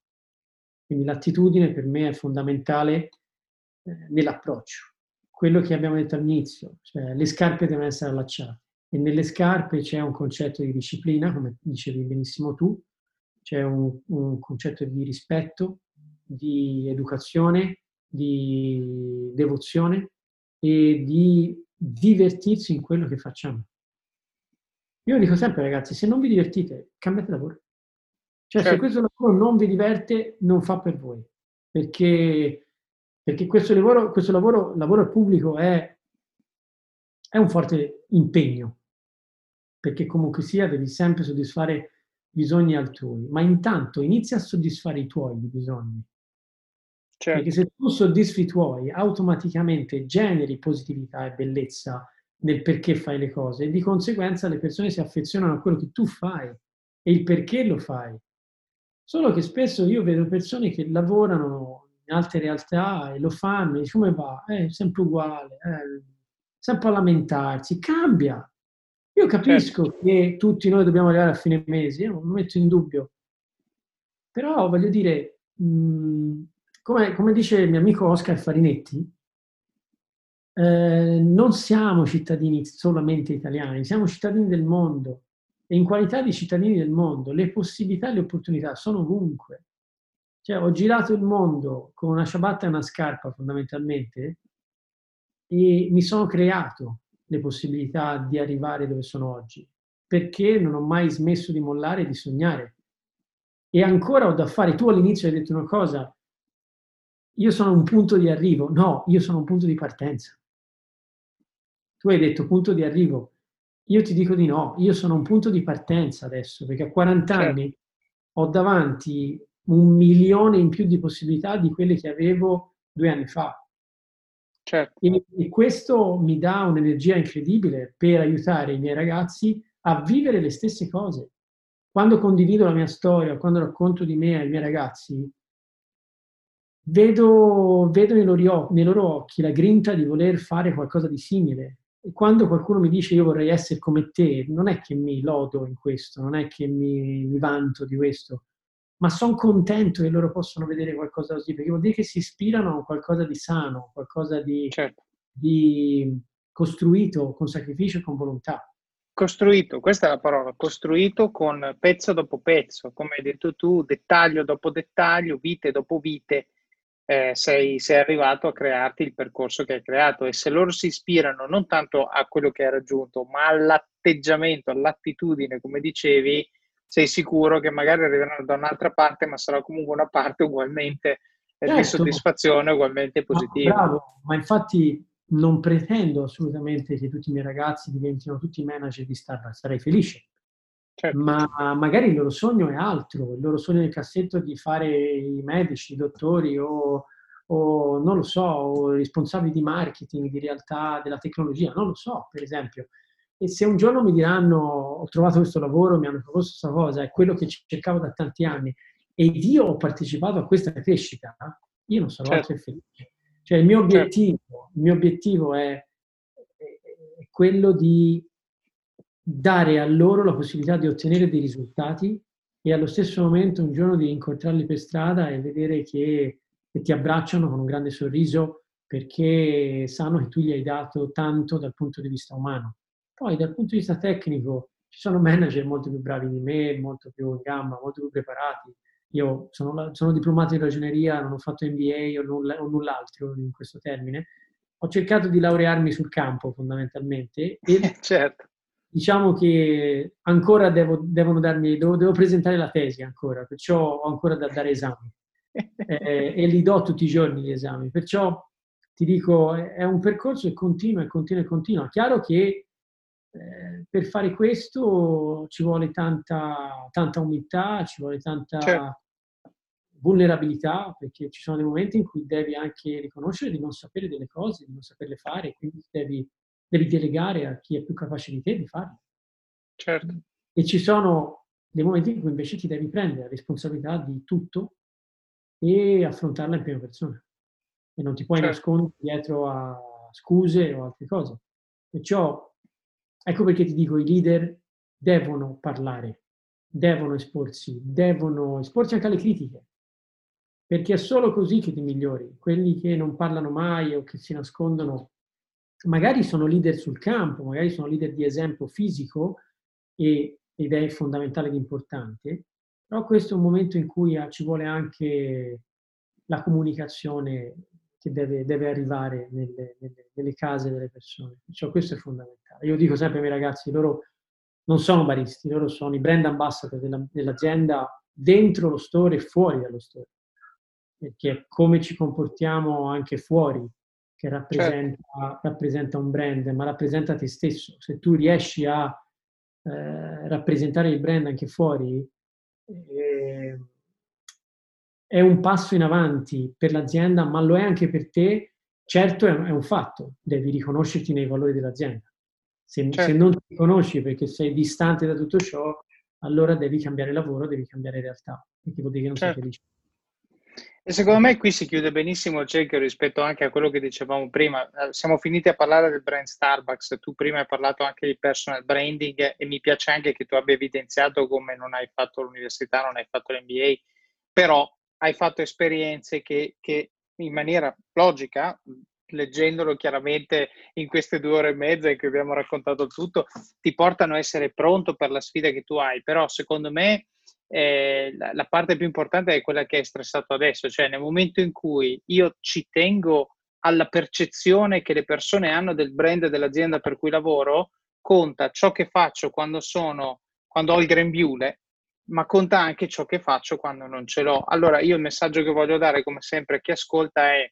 Quindi l'attitudine per me è fondamentale eh, nell'approccio. Quello che abbiamo detto all'inizio, cioè le scarpe devono essere allacciate e nelle scarpe c'è un concetto di disciplina, come dicevi benissimo tu, c'è un, un concetto di rispetto, di educazione, di devozione e di divertirsi in quello che facciamo. Io dico sempre, ragazzi, se non vi divertite, cambiate lavoro. Cioè, certo. se questo lavoro non vi diverte, non fa per voi. Perché, perché questo lavoro, questo lavoro, lavoro pubblico è, è un forte impegno. Perché comunque sia, devi sempre soddisfare bisogni altrui. Ma intanto inizia a soddisfare i tuoi bisogni Certo. Perché se tu soddisfi i tuoi, automaticamente generi positività e bellezza nel perché fai le cose e di conseguenza le persone si affezionano a quello che tu fai e il perché lo fai. Solo che spesso io vedo persone che lavorano in altre realtà e lo fanno e come va? È sempre uguale, eh, sempre a lamentarsi, cambia. Io capisco certo. che tutti noi dobbiamo arrivare a fine mese, io non lo metto in dubbio. Però voglio dire, mh, come, come dice il mio amico Oscar Farinetti, eh, non siamo cittadini solamente italiani, siamo cittadini del mondo e in qualità di cittadini del mondo le possibilità e le opportunità sono ovunque. Cioè, ho girato il mondo con una ciabatta e una scarpa fondamentalmente e mi sono creato le possibilità di arrivare dove sono oggi, perché non ho mai smesso di mollare e di sognare. E ancora ho da fare, tu all'inizio hai detto una cosa, io sono un punto di arrivo. No, io sono un punto di partenza. Tu hai detto punto di arrivo. Io ti dico di no, io sono un punto di partenza adesso, perché a 40 certo. anni ho davanti un milione in più di possibilità di quelle che avevo due anni fa. Certo. E, e questo mi dà un'energia incredibile per aiutare i miei ragazzi a vivere le stesse cose. Quando condivido la mia storia, quando racconto di me ai miei ragazzi, vedo, vedo nei, loro, nei, loro, occhi la grinta di voler fare qualcosa di simile. E quando qualcuno mi dice io vorrei essere come te, non è che mi lodo in questo, non è che mi, mi vanto di questo, ma sono contento che loro possano vedere qualcosa così, perché vuol dire che si ispirano a qualcosa di sano, qualcosa di, certo. di costruito con sacrificio e con volontà. Costruito, questa è la parola, costruito con pezzo dopo pezzo, come hai detto tu, dettaglio dopo dettaglio, vite dopo vite, eh, sei, sei, arrivato a crearti il percorso che hai creato e se loro si ispirano non tanto a quello che hai raggiunto, ma all'atteggiamento, all'attitudine, come dicevi, sei sicuro che magari arriveranno da un'altra parte, ma sarà comunque una parte ugualmente eh, certo. di soddisfazione, ugualmente positiva. Ma, bravo, ma infatti non pretendo assolutamente che tutti i miei ragazzi diventino tutti manager di Starbucks, sarei felice Certo. Ma magari il loro sogno è altro, il loro sogno nel cassetto è di fare i medici, i dottori o, o non lo so, o responsabili di marketing, di realtà della tecnologia, non lo so, per esempio. E se un giorno mi diranno ho trovato questo lavoro, mi hanno proposto questa cosa, è quello che cercavo da tanti anni, ed io ho partecipato a questa crescita, io non sarò certo. altro felice. Cioè il mio certo. obiettivo, certo. il mio obiettivo è, è quello di dare a loro la possibilità di ottenere dei risultati e allo stesso momento un giorno di incontrarli per strada e vedere che, che ti abbracciano con un grande sorriso perché sanno che tu gli hai dato tanto dal punto di vista umano. Poi dal punto di vista tecnico ci sono manager molto più bravi di me, molto più in gamba, molto più preparati. Io sono, sono diplomato in ragioneria, non ho fatto MBA o, nulla, o null'altro in questo termine. Ho cercato di laurearmi sul campo fondamentalmente e certo. Diciamo che ancora devo, devono darmi, devo, devo, presentare la tesi ancora, perciò ho ancora da dare esami eh, e li do tutti i giorni gli esami. Perciò ti dico, è un percorso che continua e continua e continua. Chiaro che eh, per fare questo ci vuole tanta, tanta umiltà, ci vuole tanta certo. vulnerabilità, perché ci sono dei momenti in cui devi anche riconoscere di non sapere delle cose, di non saperle fare, quindi devi, devi delegare a chi è più capace di te di farle. Certo. E ci sono dei momenti in cui invece ti devi prendere la responsabilità di tutto e affrontarla in prima persona. E non ti puoi certo. nascondere dietro a scuse o altre cose. Perciò Ecco perché ti dico, i leader devono parlare, devono esporsi, devono esporsi anche alle critiche, perché è solo così che ti migliori. Quelli che non parlano mai o che si nascondono, magari sono leader sul campo, magari sono leader di esempio fisico e, ed è fondamentale ed importante, però questo è un momento in cui ah, ci vuole anche la comunicazione che deve, deve arrivare nelle, nelle, nelle, case delle persone. Cioè, questo è fondamentale. Io dico sempre ai miei ragazzi, loro non sono baristi, loro sono i brand ambassador della, dell'azienda dentro lo store e fuori dallo store. Perché come ci comportiamo anche fuori, che rappresenta, certo. rappresenta un brand, ma rappresenta te stesso. Se tu riesci a eh, rappresentare il brand anche fuori, eh, è un passo in avanti per l'azienda, ma lo è anche per te. Certo è, un fatto, devi riconoscerti nei valori dell'azienda. Se, certo. se, non ti conosci perché sei distante da tutto ciò, allora devi cambiare lavoro, devi cambiare realtà, perché vuol dire che non certo. sei felice. E secondo me qui si chiude benissimo il cerchio rispetto anche a quello che dicevamo prima. Eh, siamo finiti a parlare del brand Starbucks, tu prima hai parlato anche di personal branding e mi piace anche che tu abbia evidenziato come non hai fatto l'università, non hai fatto l'MBA, però hai fatto esperienze che, che in maniera logica, leggendolo chiaramente in queste due ore e mezza in cui abbiamo raccontato tutto, ti portano a essere pronto per la sfida che tu hai. Però secondo me eh, la, parte più importante è quella che hai stressato adesso, cioè nel momento in cui io ci tengo alla percezione che le persone hanno del brand dell'azienda per cui lavoro, conta ciò che faccio quando sono, quando ho il grembiule ma conta anche ciò che faccio quando non ce l'ho. Allora, io il messaggio che voglio dare, come sempre, a chi ascolta è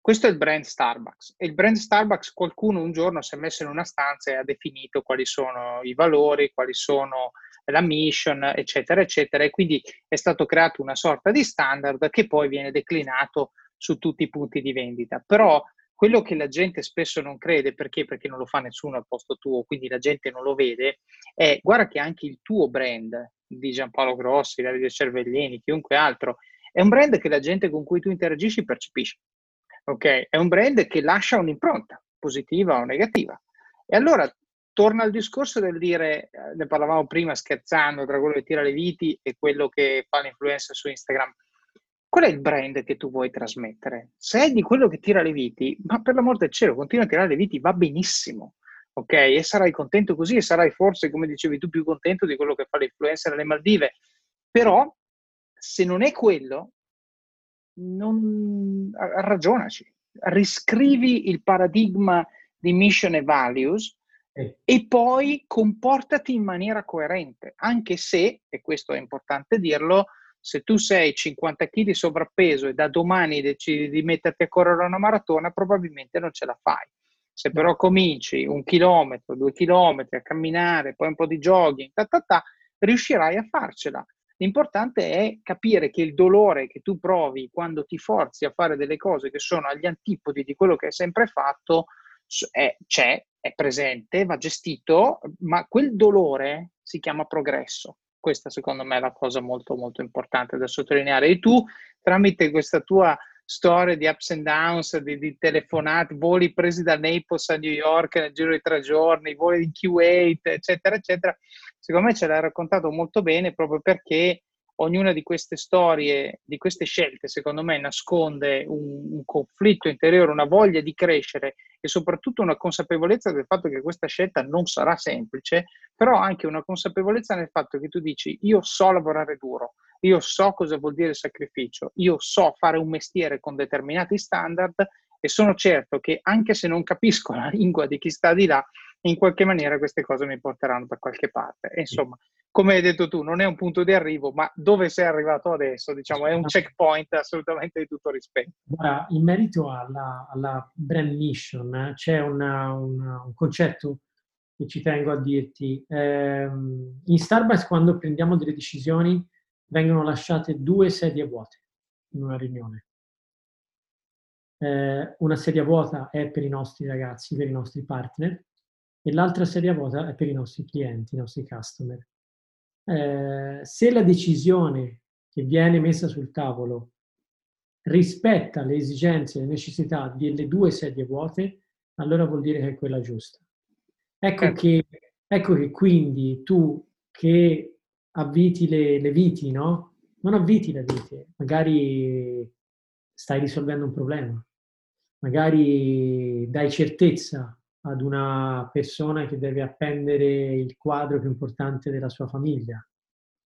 questo è il brand Starbucks e il brand Starbucks qualcuno un giorno si è messo in una stanza e ha definito quali sono i valori, quali sono la mission, eccetera, eccetera, e quindi è stato creato una sorta di standard che poi viene declinato su tutti i punti di vendita. Però quello che la gente spesso non crede, perché? Perché non lo fa nessuno al posto tuo, quindi la gente non lo vede, è guarda che anche il tuo brand di Giampaolo Grossi, Davide Cervellini, chiunque altro, è un brand che la gente con cui tu interagisci percepisce. Ok? È un brand che lascia un'impronta, positiva o negativa. E allora torna al discorso del dire, eh, ne parlavamo prima scherzando, tra quello che tira le viti e quello che fa l'influencer su Instagram. Qual è il brand che tu vuoi trasmettere? Se è di quello che tira le viti, ma per l'amor del cielo, continua a tirare le viti, va benissimo ok? E sarai contento così e sarai forse, come dicevi tu, più contento di quello che fa l'influencer alle Maldive. Però, se non è quello, non... ragionaci, riscrivi il paradigma di mission e values. E poi comportati in maniera coerente, anche se, e questo è importante dirlo, se tu sei 50 kg sovrappeso e da domani decidi di metterti a correre una maratona, probabilmente non ce la fai. Se però cominci un chilometro, due chilometri a camminare, poi un po' di jogging, ta, ta, ta, riuscirai a farcela. L'importante è capire che il dolore che tu provi quando ti forzi a fare delle cose che sono agli antipodi di quello che hai sempre fatto è, c'è, è presente, va gestito, ma quel dolore si chiama progresso. Questa secondo me è la cosa molto molto importante da sottolineare. E tu, tramite questa tua storie di ups and downs, di, di, telefonate, voli presi da Naples a New York nel giro di tre giorni, voli in Kuwait, eccetera, eccetera. Secondo me ce l'hai raccontato molto bene proprio perché ognuna di queste storie, di queste scelte, secondo me, nasconde un, un, conflitto interiore, una voglia di crescere e soprattutto una consapevolezza del fatto che questa scelta non sarà semplice, però anche una consapevolezza nel fatto che tu dici io so lavorare duro, io so cosa vuol dire sacrificio, io so fare un mestiere con determinati standard e sono certo che anche se non capisco la lingua di chi sta di là, in qualche maniera queste cose mi porteranno da qualche parte. E insomma, come hai detto tu, non è un punto di arrivo, ma dove sei arrivato adesso, diciamo, è un checkpoint assolutamente di tutto rispetto. Guarda, in merito alla, alla brand mission, eh, c'è una, una, un concetto che ci tengo a dirti. Eh, in Starbucks, quando prendiamo delle decisioni, vengono lasciate due sedie vuote in una riunione. Eh, una sedia vuota è per i nostri ragazzi, per i nostri partner, e l'altra sedia vuota è per i nostri clienti, i nostri customer. Eh, se la decisione che viene messa sul tavolo rispetta le esigenze e le necessità delle due sedie vuote, allora vuol dire che è quella giusta. Ecco, certo. che, ecco che quindi tu che avviti le, le viti, no? Non avviti le viti, magari stai risolvendo un problema, magari dai certezza ad una persona che deve appendere il quadro più importante della sua famiglia.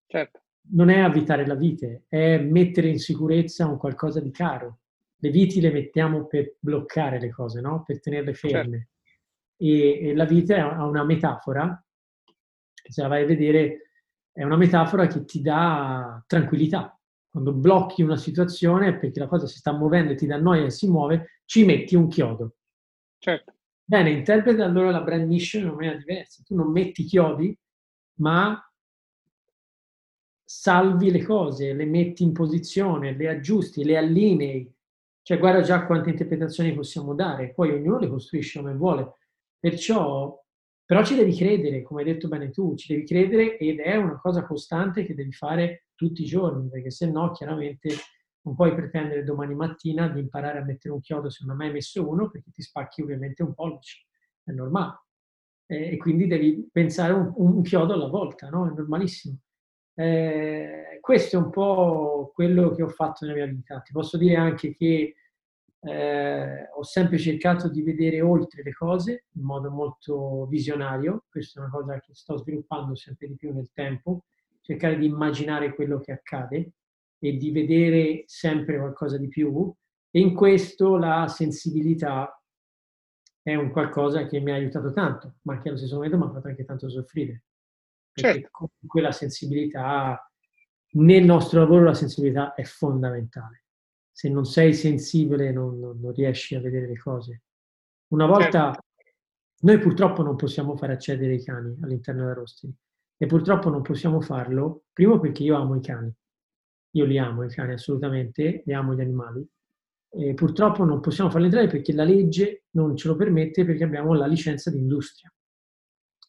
Certo. Non è avvitare la vite, è mettere in sicurezza un qualcosa di caro. Le viti le mettiamo per bloccare le cose, no? per tenerle ferme. Certo. E, e, la vite ha una metafora, se la vai a vedere, è una metafora che ti dà tranquillità. Quando blocchi una situazione perché la cosa si sta muovendo e ti dà noia e si muove, ci metti un chiodo. Certo. Bene, interpreta allora la brand mission in una maniera diversa. Tu non metti chiodi, ma salvi le cose, le metti in posizione, le aggiusti, le allinei. Cioè, guarda già quante interpretazioni possiamo dare, poi ognuno le costruisce come vuole. Perciò, però ci devi credere, come hai detto bene tu, ci devi credere ed è una cosa costante che devi fare tutti i giorni, perché se no, chiaramente non puoi pretendere domani mattina di imparare a mettere un chiodo se non hai mai messo uno, perché ti spacchi ovviamente un pollice, è normale. E quindi devi pensare un, un chiodo alla volta, no? È normalissimo. Eh, questo è un po' quello che ho fatto nella mia vita. Ti posso dire anche che eh, ho sempre cercato di vedere oltre le cose in modo molto visionario, questa è una cosa che sto sviluppando sempre di più nel tempo, cercare di immaginare quello che accade e di vedere sempre qualcosa di più e in questo la sensibilità è un qualcosa che mi ha aiutato tanto, ma che allo stesso momento mi ha fatto anche tanto soffrire. Perché certo. comunque la sensibilità, nel nostro lavoro la sensibilità è fondamentale. Se non sei sensibile non, non, non riesci a vedere le cose. Una volta, certo. noi purtroppo non possiamo far accedere i cani all'interno della Rostri e purtroppo non possiamo farlo, primo perché io amo i cani io li amo i cani assolutamente, li amo gli animali. E purtroppo non possiamo farli entrare perché la legge non ce lo permette perché abbiamo la licenza di industria.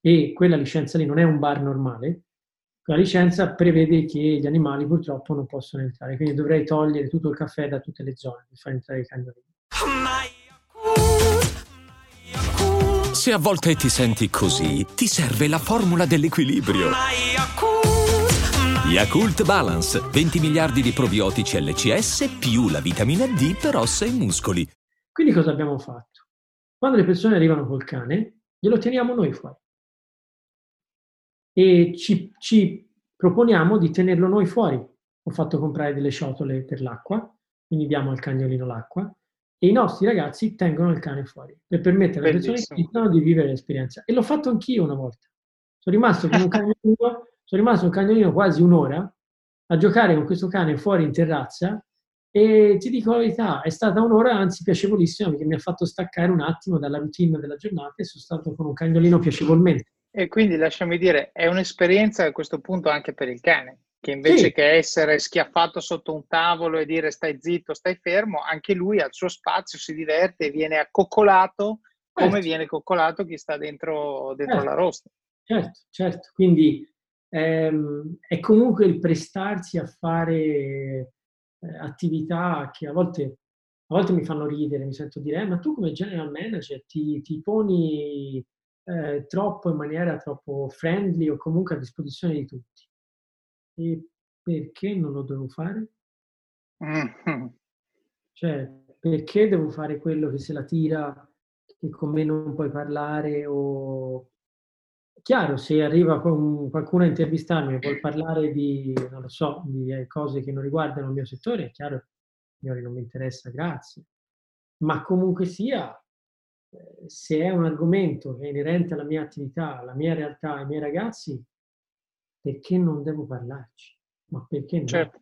E quella licenza lì non è un bar normale, la licenza prevede che gli animali purtroppo non possono entrare, quindi dovrei togliere tutto il caffè da tutte le zone per far entrare i cagnolini. Se a volte ti senti così, ti serve la formula dell'equilibrio. Yakult Balance, 20 miliardi di probiotici LCS più la vitamina D per ossa e muscoli. Quindi cosa abbiamo fatto? Quando le persone arrivano col cane, glielo teniamo noi fuori. E ci, ci proponiamo di tenerlo noi fuori. Ho fatto comprare delle ciotole per l'acqua, quindi diamo al cagnolino l'acqua, e i nostri ragazzi tengono il cane fuori per permettere alle persone che di vivere l'esperienza. E l'ho fatto anch'io una volta. Sono rimasto con un cagnolino sono rimasto un cagnolino quasi un'ora a giocare con questo cane fuori in terrazza e ti dico la verità, è stata un'ora anzi piacevolissima perché mi ha fatto staccare un attimo dalla routine della giornata e sono stato con un cagnolino piacevolmente. E quindi lasciami dire, è un'esperienza a questo punto anche per il cane, che invece sì. che essere schiaffato sotto un tavolo e dire stai zitto, stai fermo, anche lui al suo spazio si diverte e viene accoccolato come certo. viene coccolato chi sta dentro, dentro certo. la rosta. Certo, certo. Quindi ehm, è comunque il prestarsi a fare eh, attività che a volte, a volte, mi fanno ridere, mi sento dire, eh, ma tu come general manager ti, ti poni eh, troppo in maniera troppo friendly o comunque a disposizione di tutti. E perché non lo devo fare? Mm-hmm. Cioè, perché devo fare quello che se la tira, che con me non puoi parlare o... Chiaro, se arriva qualcuno a intervistarmi e vuol parlare di, non lo so, di cose che non riguardano il mio settore, è chiaro, signori, non mi interessa, grazie. Ma comunque sia, eh, se è un argomento che è inerente alla mia attività, alla mia realtà, ai miei ragazzi, perché non devo parlarci? Ma perché no? Certo.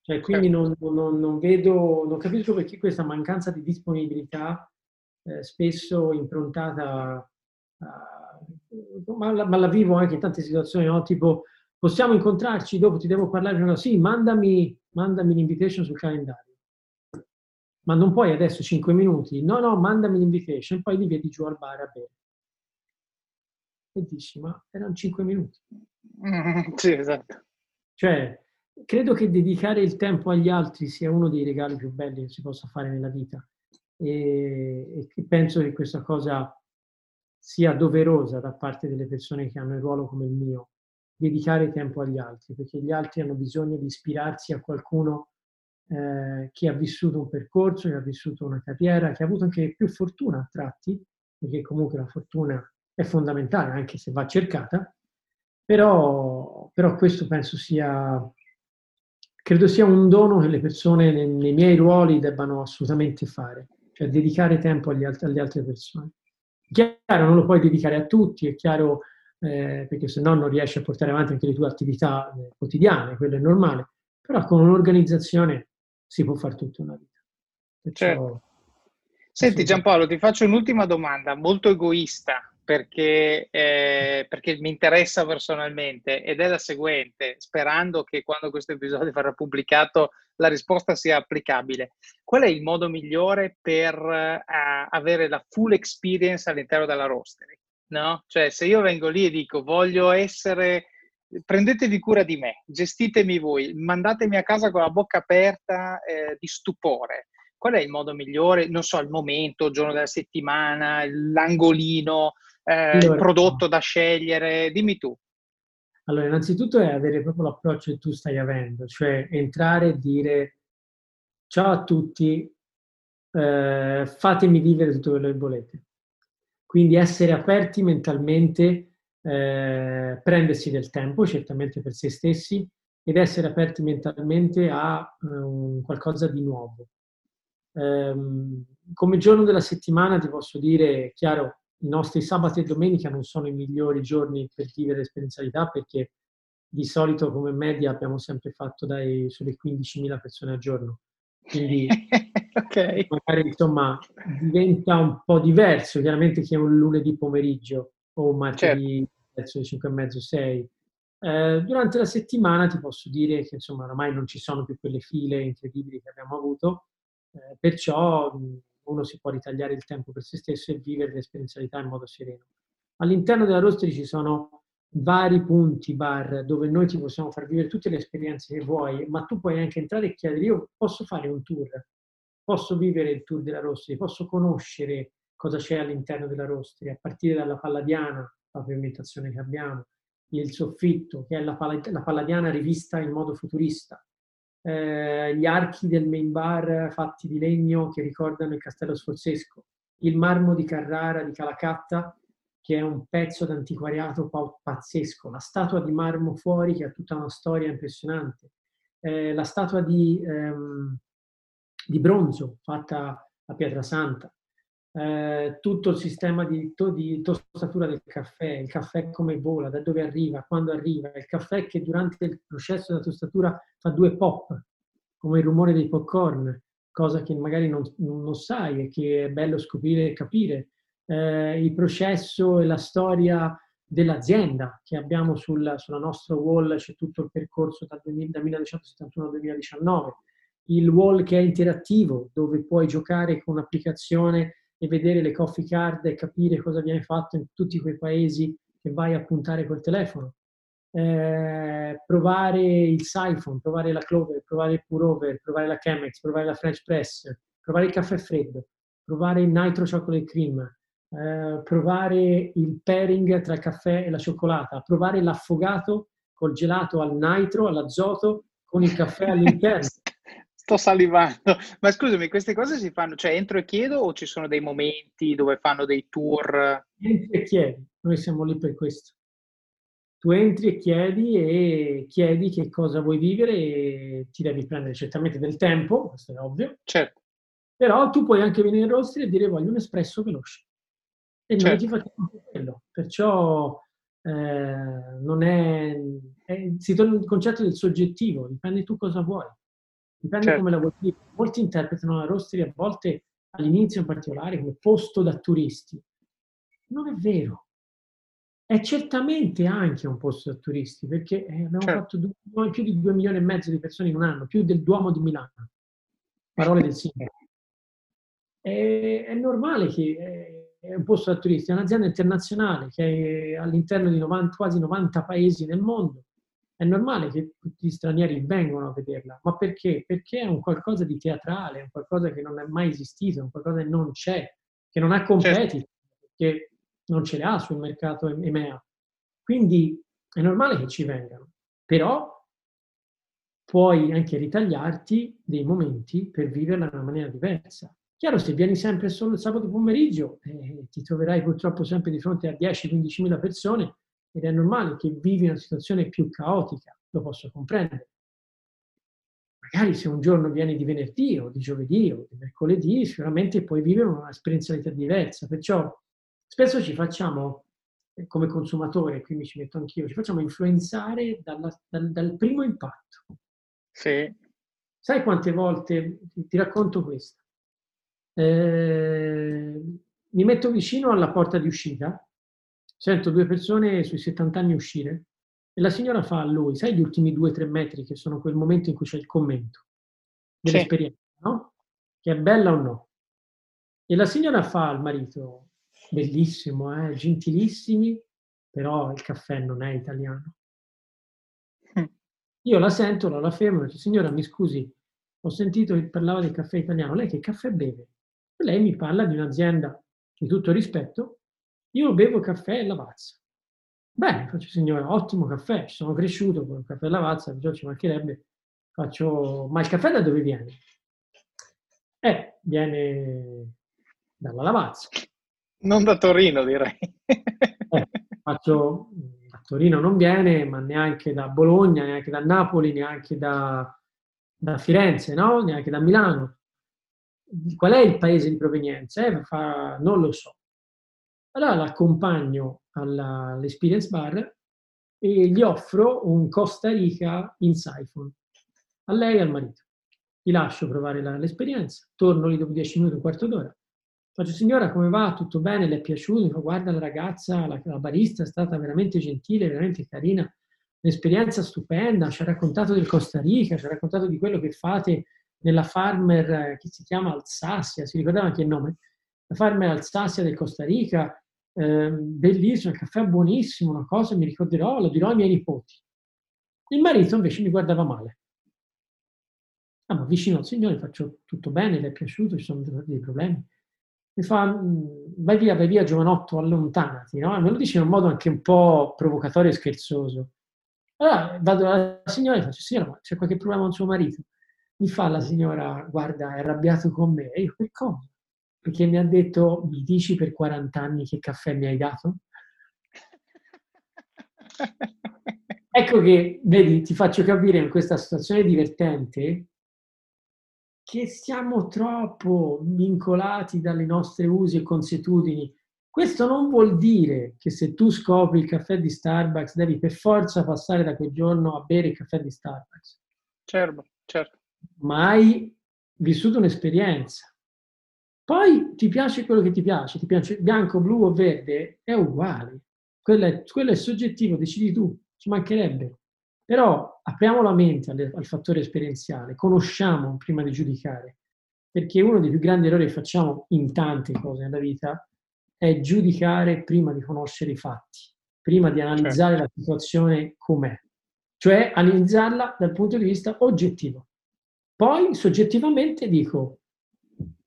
Cioè, quindi certo. non, non, non, vedo, non capisco perché questa mancanza di disponibilità, eh, spesso improntata, a, ma, la, ma, la, vivo anche in tante situazioni, no? tipo possiamo incontrarci, dopo ti devo parlare, no, sì, mandami, mandami l'invitation sul calendario. Ma non puoi adesso 5 minuti, no, no, mandami l'invitation, poi li vedi giù al bar a bere. E dici, ma erano 5 minuti. Mm, sì, esatto. Cioè, credo che dedicare il tempo agli altri sia uno dei regali più belli che si possa fare nella vita e, e penso che questa cosa sia doverosa da parte delle persone che hanno il ruolo come il mio, dedicare tempo agli altri, perché gli altri hanno bisogno di ispirarsi a qualcuno eh, che ha vissuto un percorso, che ha vissuto una carriera, che ha avuto anche più fortuna a tratti, perché comunque la fortuna è fondamentale anche se va cercata, però, però questo penso sia credo sia un dono che le persone nei, nei miei ruoli debbano assolutamente fare, cioè dedicare tempo agli alt- alle altre persone. Chiaro, non lo puoi dedicare a tutti, è chiaro, eh, perché se no non riesci a portare avanti anche le tue attività eh, quotidiane, quello è normale, però con un'organizzazione si può fare tutta una vita. Perciò, certo. Senti Giampaolo, ti faccio un'ultima domanda, molto egoista, perché, eh, perché, mi interessa personalmente ed è la seguente, sperando che quando questo episodio verrà pubblicato la risposta sia applicabile. Qual è il modo migliore per uh, avere la full experience all'interno della rostery? No? Cioè, se io vengo lì e dico voglio essere, prendetevi cura di me, gestitemi voi, mandatemi a casa con la bocca aperta eh, di stupore. Qual è il modo migliore? Non so, il momento, il giorno della settimana, l'angolino, eh, allora, il prodotto da scegliere? Dimmi tu. Allora, innanzitutto è avere proprio l'approccio che tu stai avendo, cioè entrare e dire ciao a tutti, eh, fatemi vivere tutto quello che volete. Quindi essere aperti mentalmente, eh, prendersi del tempo, certamente per se stessi, ed essere aperti mentalmente a um, qualcosa di nuovo. Um, come giorno della settimana ti posso dire, chiaro, i nostri sabati e domenica non sono i migliori giorni per vivere l'esperienzialità perché di solito come media abbiamo sempre fatto dai sulle 15.000 persone al giorno. Quindi okay. magari insomma diventa un po' diverso, chiaramente che è un lunedì pomeriggio o un martedì certo. verso le 5 e mezzo, 6. Eh, durante la settimana ti posso dire che insomma ormai non ci sono più quelle file incredibili che abbiamo avuto, eh, perciò uno si può ritagliare il tempo per se stesso e vivere l'esperienzialità in modo sereno. All'interno della rostery ci sono vari punti bar dove noi ti possiamo far vivere tutte le esperienze che vuoi, ma tu puoi anche entrare e chiedere, io posso fare un tour, posso vivere il tour della rostery, posso conoscere cosa c'è all'interno della rostery, a partire dalla Palladiana, la pavimentazione che abbiamo, il soffitto, che è la Palladiana rivista in modo futurista, eh, gli archi del main bar fatti di legno che ricordano il castello sforzesco, il marmo di Carrara di Calacatta che è un pezzo d'antiquariato pazzesco, la statua di marmo fuori che ha tutta una storia impressionante, eh, la statua di, ehm, di, bronzo fatta a Pietrasanta, eh, tutto il sistema di, to, di, tostatura del caffè, il caffè come vola, da dove arriva, quando arriva, il caffè che durante il processo della tostatura fa due pop, come il rumore dei popcorn, cosa che magari non, non sai e che è bello scoprire e capire. Eh, il processo e la storia dell'azienda che abbiamo sul, sulla nostra wall, c'è tutto il percorso dal, 2000, dal 1971 al 2019, il wall che è interattivo, dove puoi giocare con un'applicazione e vedere le coffee card e capire cosa viene fatto in tutti quei paesi che vai a puntare col telefono. Eh, provare il siphon, provare la Clover, provare il Purover, provare la Chemex, provare la French Press, provare il caffè freddo, provare il Nitro Chocolate Cream, eh, provare il pairing tra il caffè e la cioccolata, provare l'affogato col gelato al nitro, all'azoto con il caffè all'interno. Sto salivando. Ma scusami, queste cose si fanno, cioè entro e chiedo o ci sono dei momenti dove fanno dei tour? Entri e chiedi, noi siamo lì per questo. Tu entri e chiedi e chiedi che cosa vuoi vivere e ti devi prendere certamente del tempo, questo è ovvio. Certo. Però tu puoi anche venire in rostri e dire voglio un espresso veloce. E noi Certo. ti facciamo quello. Perciò eh, non è, è- si torna al concetto del soggettivo, dipende tu cosa vuoi, dipende Certo. come la vuoi vivere. Molti interpretano la rostri a volte all'inizio in particolare come posto da turisti. Non è vero. È certamente anche un posto da turisti, perché eh, abbiamo Certo. fatto due- più di 2 milioni e mezzo di persone in un anno, più del Duomo di Milano. Parole del sindaco. È, è normale che eh, è un posto da turisti, è un'azienda internazionale che è all'interno di 90 quasi 90 paesi nel mondo. È normale che tutti gli stranieri vengano a vederla, ma perché? Perché è un qualcosa di teatrale, è un qualcosa che non è mai esistito, è un qualcosa che non c'è, che non ha competitor, che non ce le ha sul mercato EMEA. Quindi è normale che ci vengano, però puoi anche ritagliarti dei momenti per viverla in una maniera diversa. Chiaro, se vieni sempre solo il sabato pomeriggio, eh, ti troverai purtroppo sempre di fronte a 10-15 mila persone ed è normale che vivi una situazione più caotica, lo posso comprendere. Magari se un giorno vieni di venerdì o di giovedì o di mercoledì, sicuramente puoi vivere un'esperienzialità diversa. Perciò spesso ci facciamo, eh, come consumatore, qui mi ci metto anch'io, ci facciamo influenzare dalla- dal, dal primo impatto. Sì, Sai quante volte, ti, ti racconto questo, Eh, mi metto vicino alla porta di uscita, sento due persone sui 70 anni uscire e la signora fa a lui, sai gli ultimi due o tre metri che sono quel momento in cui c'è il commento Sì. dell'esperienza, no? Che è bella o no? E la signora fa al marito, bellissimo, eh, gentilissimi, però il caffè non è italiano. Mm. Io la sento, la, fermo e dico, signora, mi scusi, ho sentito che parlava del caffè italiano, lei che caffè beve? Lei mi parla di un'azienda di tutto rispetto, io bevo caffè e lavazza. Bene, faccio signora, ottimo caffè, ci sono cresciuto con il caffè e lavazza, perciò ci mancherebbe, faccio, ma il caffè da dove viene? Eh, viene dalla lavazza. non da Torino direi. Eh, faccio, a Torino non viene, ma neanche da Bologna, neanche da Napoli, neanche da, da Firenze, no? neanche da Milano. Qual è il paese di provenienza? Eh, fa, non lo so. Allora l'accompagno all'Experience Bar e gli offro un Costa Rica in siphon, a lei e al marito. Ti lascio provare l'esperienza, torno lì dopo 10 minuti, un quarto d'ora. Faccio, signora, come va? Tutto bene? Le è piaciuto? Mi guarda, la ragazza, la, la barista è stata veramente gentile, veramente carina, un'esperienza stupenda, ci ha raccontato del Costa Rica, ci ha raccontato di quello che fate nella farmer eh, che si chiama Alsacia, si ricordava anche il nome, la farmer Alsacia del Costa Rica, eh, bellissimo, il caffè buonissimo, una cosa mi ricorderò, lo dirò ai miei nipoti. Il marito invece mi guardava male. Ah, ma vicino al Signore faccio tutto bene, le è piaciuto, ci sono dei problemi. Mi fa, "Mm, vai via, vai via, giovanotto, allontanati, no? Me lo dice in un modo anche un po' provocatorio e scherzoso. Allora vado alla signora e faccio, signora, ma c'è qualche problema con suo marito? Mi fa la signora, guarda, è arrabbiato con me. E io, per cosa? Perché mi ha detto, mi dici per 40 anni che caffè mi hai dato? Ecco che, vedi, ti faccio capire in questa situazione divertente che siamo troppo vincolati dalle nostre usi e consuetudini. Questo non vuol dire che se tu scopri il caffè di Starbucks devi per forza passare da quel giorno a bere il caffè di Starbucks, certo, certo. ma hai vissuto un'esperienza. Poi ti piace quello che ti piace, ti piace bianco, blu o verde, è uguale. Quello è, quello è soggettivo, decidi tu, ci mancherebbe. Però apriamo la mente al, al fattore esperienziale, conosciamo prima di giudicare, perché uno dei più grandi errori che facciamo in tante cose nella vita è giudicare prima di conoscere i fatti, prima di analizzare la situazione com'è, cioè analizzarla dal punto di vista oggettivo. Poi soggettivamente dico,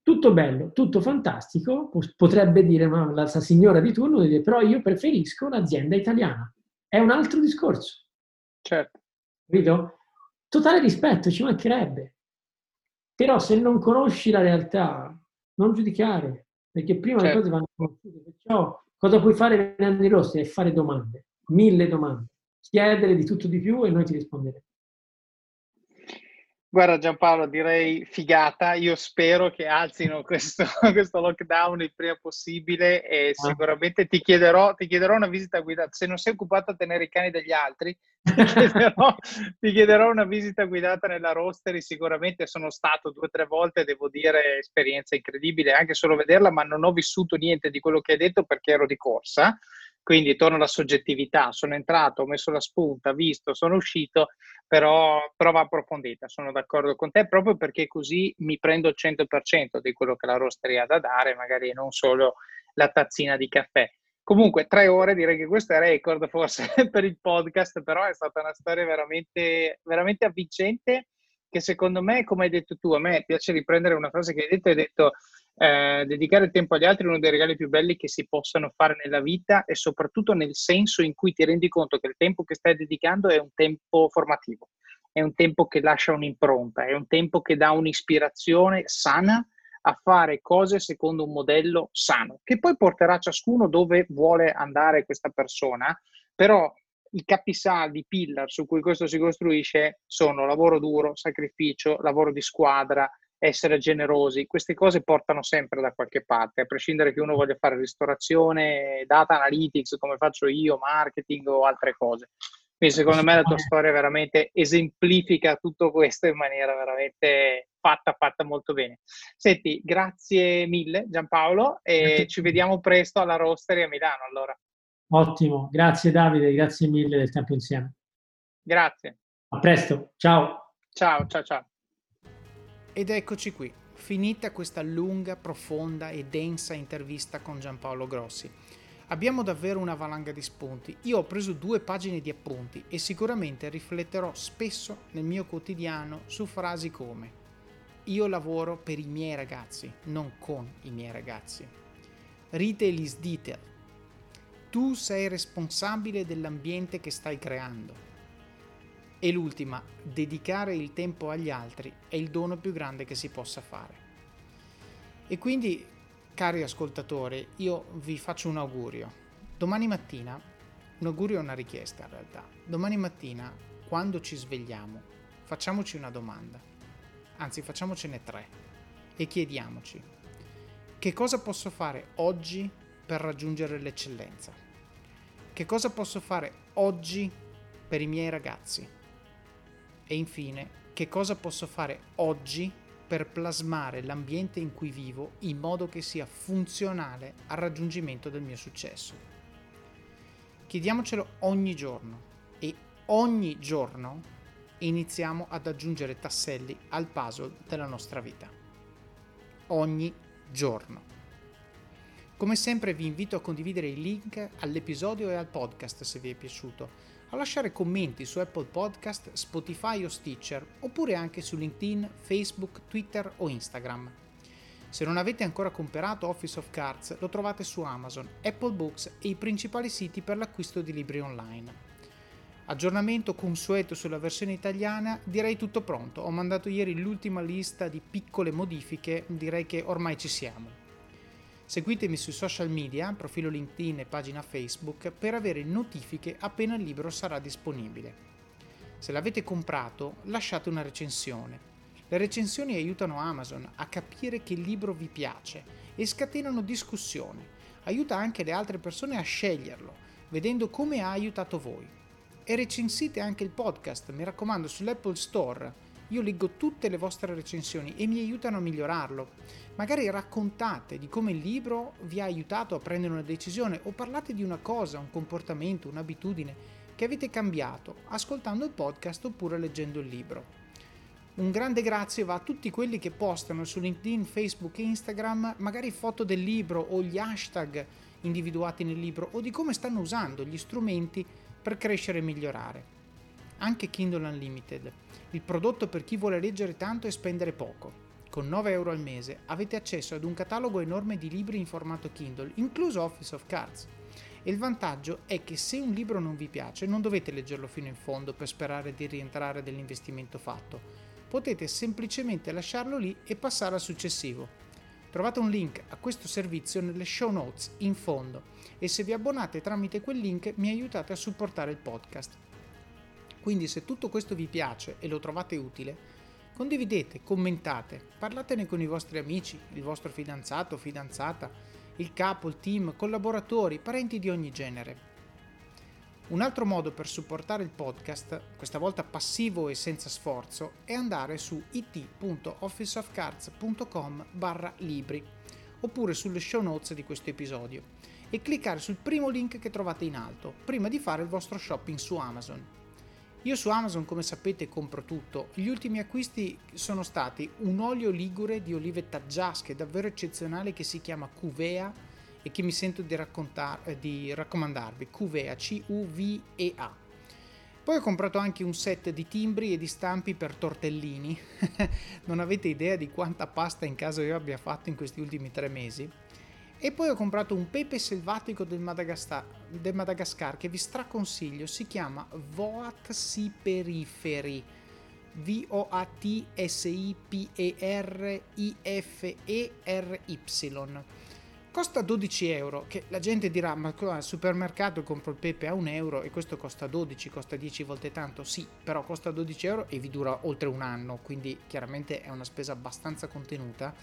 tutto bello, tutto fantastico, potrebbe dire no, la signora di turno, dire, però io preferisco l'azienda italiana. È un altro discorso. Certo. Capito? totale rispetto, ci mancherebbe. Però se non conosci la realtà, non giudicare, perché prima certo. le cose vanno conosciute. Perciò cosa puoi fare venendo in rosso? È fare domande, mille domande, chiedere di tutto di più e noi ti risponderemo. Guarda Giampaolo, direi figata. Io spero che alzino questo, questo lockdown il prima possibile e ah. sicuramente ti chiederò, ti chiederò, una visita guidata. Se non sei occupato a tenere i cani degli altri, ti chiederò, ti chiederò una visita guidata nella Rostery. Sicuramente sono stato due o tre volte, devo dire, esperienza incredibile anche solo vederla, ma non ho vissuto niente di quello che hai detto perché ero di corsa. Quindi torno alla soggettività, sono entrato, ho messo la spunta, visto, sono uscito, però, però va approfondita, sono d'accordo con te proprio perché così mi prendo il 100% di quello che la rosteria ha da dare, magari non solo la tazzina di caffè. Comunque, tre ore direi che questo è record forse per il podcast, però è stata una storia veramente, veramente avvincente che secondo me, come hai detto tu, a me piace riprendere una frase che hai detto, hai detto eh, dedicare tempo agli altri è uno dei regali più belli che si possano fare nella vita e soprattutto nel senso in cui ti rendi conto che il tempo che stai dedicando è un tempo formativo, è un tempo che lascia un'impronta, è un tempo che dà un'ispirazione sana a fare cose secondo un modello sano, che poi porterà ciascuno dove vuole andare questa persona, però i capisaldi, i pillar su cui questo si costruisce sono lavoro duro, sacrificio, lavoro di squadra, essere generosi. Queste cose portano sempre da qualche parte, a prescindere che uno voglia fare ristorazione, data analytics come faccio io, marketing o altre cose. Quindi secondo me la tua storia veramente esemplifica tutto questo in maniera veramente fatta, fatta molto bene. Senti, grazie mille Giampaolo e ci vediamo presto alla Rostery a Milano allora. Ottimo, grazie Davide, grazie mille del tempo insieme. Grazie. A presto, ciao. Ciao, ciao, ciao. Ed eccoci qui, finita questa lunga, profonda e densa intervista con Giampaolo Grossi. Abbiamo davvero una valanga di spunti. Io ho preso due pagine di appunti e sicuramente rifletterò spesso nel mio quotidiano su frasi come io lavoro per i miei ragazzi, non con i miei ragazzi. Is detail, tu sei responsabile dell'ambiente che stai creando. E l'ultima, dedicare il tempo agli altri è il dono più grande che si possa fare. E quindi, cari ascoltatori, io vi faccio un augurio. Domani mattina, un augurio è una richiesta in realtà, domani mattina, quando ci svegliamo, facciamoci una domanda, anzi facciamocene tre, e chiediamoci, che cosa posso fare oggi per raggiungere l'eccellenza? Che cosa posso fare oggi per i miei ragazzi? E infine, che cosa posso fare oggi per plasmare l'ambiente in cui vivo in modo che sia funzionale al raggiungimento del mio successo? Chiediamocelo ogni giorno e ogni giorno iniziamo ad aggiungere tasselli al puzzle della nostra vita. Ogni giorno. Come sempre vi invito a condividere i link all'episodio e al podcast se vi è piaciuto, a lasciare commenti su Apple Podcast, Spotify o Stitcher, oppure anche su LinkedIn, Facebook, Twitter o Instagram. Se non avete ancora comprato Office of Cards, lo trovate su Amazon, Apple Books e i principali siti per l'acquisto di libri online. Aggiornamento consueto sulla versione italiana, direi tutto pronto. Ho mandato ieri l'ultima lista di piccole modifiche, direi che ormai ci siamo. Seguitemi sui social media, profilo LinkedIn e pagina Facebook per avere notifiche appena il libro sarà disponibile. Se l'avete comprato, lasciate una recensione. Le recensioni aiutano Amazon a capire che il libro vi piace e scatenano discussione. Aiuta anche le altre persone a sceglierlo, vedendo come ha aiutato voi. E recensite anche il podcast, mi raccomando, sull'Apple Store. Io leggo tutte le vostre recensioni e mi aiutano a migliorarlo. Magari raccontate di come il libro vi ha aiutato a prendere una decisione o parlate di una cosa, un comportamento, un'abitudine che avete cambiato ascoltando il podcast oppure leggendo il libro. Un grande grazie va a tutti quelli che postano su LinkedIn, Facebook e Instagram magari foto del libro o gli hashtag individuati nel libro o di come stanno usando gli strumenti per crescere e migliorare. Anche Kindle Unlimited, il prodotto per chi vuole leggere tanto e spendere poco. Con 9 euro al mese avete accesso ad un catalogo enorme di libri in formato Kindle, incluso Office of Cards. E il vantaggio è che se un libro non vi piace non dovete leggerlo fino in fondo per sperare di rientrare dell'investimento fatto. Potete semplicemente lasciarlo lì e passare al successivo. Trovate un link a questo servizio nelle show notes in fondo e se vi abbonate tramite quel link mi aiutate a supportare il podcast. Quindi se tutto questo vi piace e lo trovate utile, condividete, commentate, parlatene con i vostri amici, il vostro fidanzato o fidanzata, il capo, il team, collaboratori, parenti di ogni genere. Un altro modo per supportare il podcast, questa volta passivo e senza sforzo, è andare su it.officeofcards.com barra libri oppure sulle show notes di questo episodio e cliccare sul primo link che trovate in alto prima di fare il vostro shopping su Amazon. Io su Amazon, come sapete, compro tutto. Gli ultimi acquisti sono stati un olio ligure di olive taggiasche davvero eccezionale che si chiama Cuvea e che mi sento di, eh, di raccomandarvi. Cuvea, C-U-V-E-A. Poi ho comprato anche un set di timbri e di stampi per tortellini. non avete idea di quanta pasta in casa io abbia fatto in questi ultimi tre mesi. E poi ho comprato un pepe selvatico del Madagascar, del Madagascar che vi straconsiglio, si chiama Voat Siperiferi. V-O-A-T-S-I-P-E-R-I-F-E-R-Y. Costa 12 euro, che la gente dirà, ma al supermercato compro il pepe a 1 euro e questo costa 12, costa 10 volte tanto. Sì, però costa 12 euro e vi dura oltre un anno, quindi chiaramente è una spesa abbastanza contenuta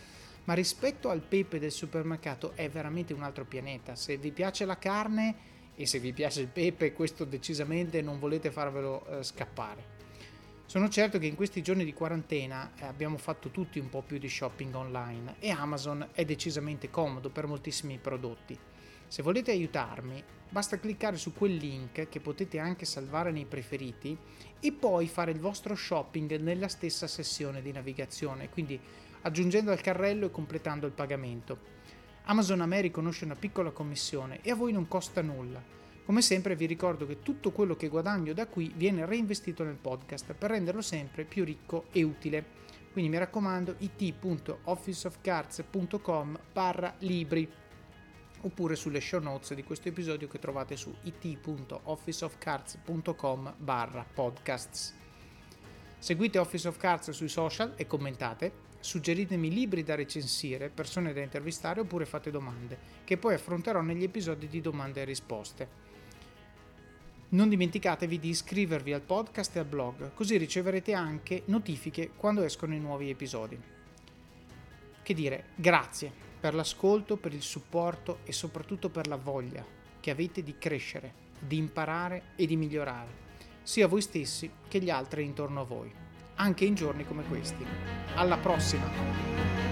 ma rispetto al pepe del supermercato è veramente un altro pianeta. Se vi piace la carne e se vi piace il pepe, questo decisamente non volete farvelo eh, scappare. Sono certo che in questi giorni di quarantena eh, abbiamo fatto tutti un po' più di shopping online e Amazon è decisamente comodo per moltissimi prodotti. Se volete aiutarmi, basta cliccare su quel link che potete anche salvare nei preferiti e poi fare il vostro shopping nella stessa sessione di navigazione, quindi aggiungendo al carrello e completando il pagamento. Amazon a me riconosce una piccola commissione e a voi non costa nulla. Come sempre vi ricordo che tutto quello che guadagno da qui viene reinvestito nel podcast per renderlo sempre più ricco e utile. Quindi mi raccomando it.officeofcards.com barra libri oppure sulle show notes di questo episodio che trovate su it.officeofcards.com barra podcasts. Seguite Office of Cards sui social e commentate Suggeritemi libri da recensire, persone da intervistare oppure fate domande, che poi affronterò negli episodi di domande e risposte. Non dimenticatevi di iscrivervi al podcast e al blog, così riceverete anche notifiche quando escono i nuovi episodi. Che dire, grazie per l'ascolto, per il supporto e soprattutto per la voglia che avete di crescere, di imparare e di migliorare, sia voi stessi che gli altri intorno a voi anche in giorni come questi. Alla prossima!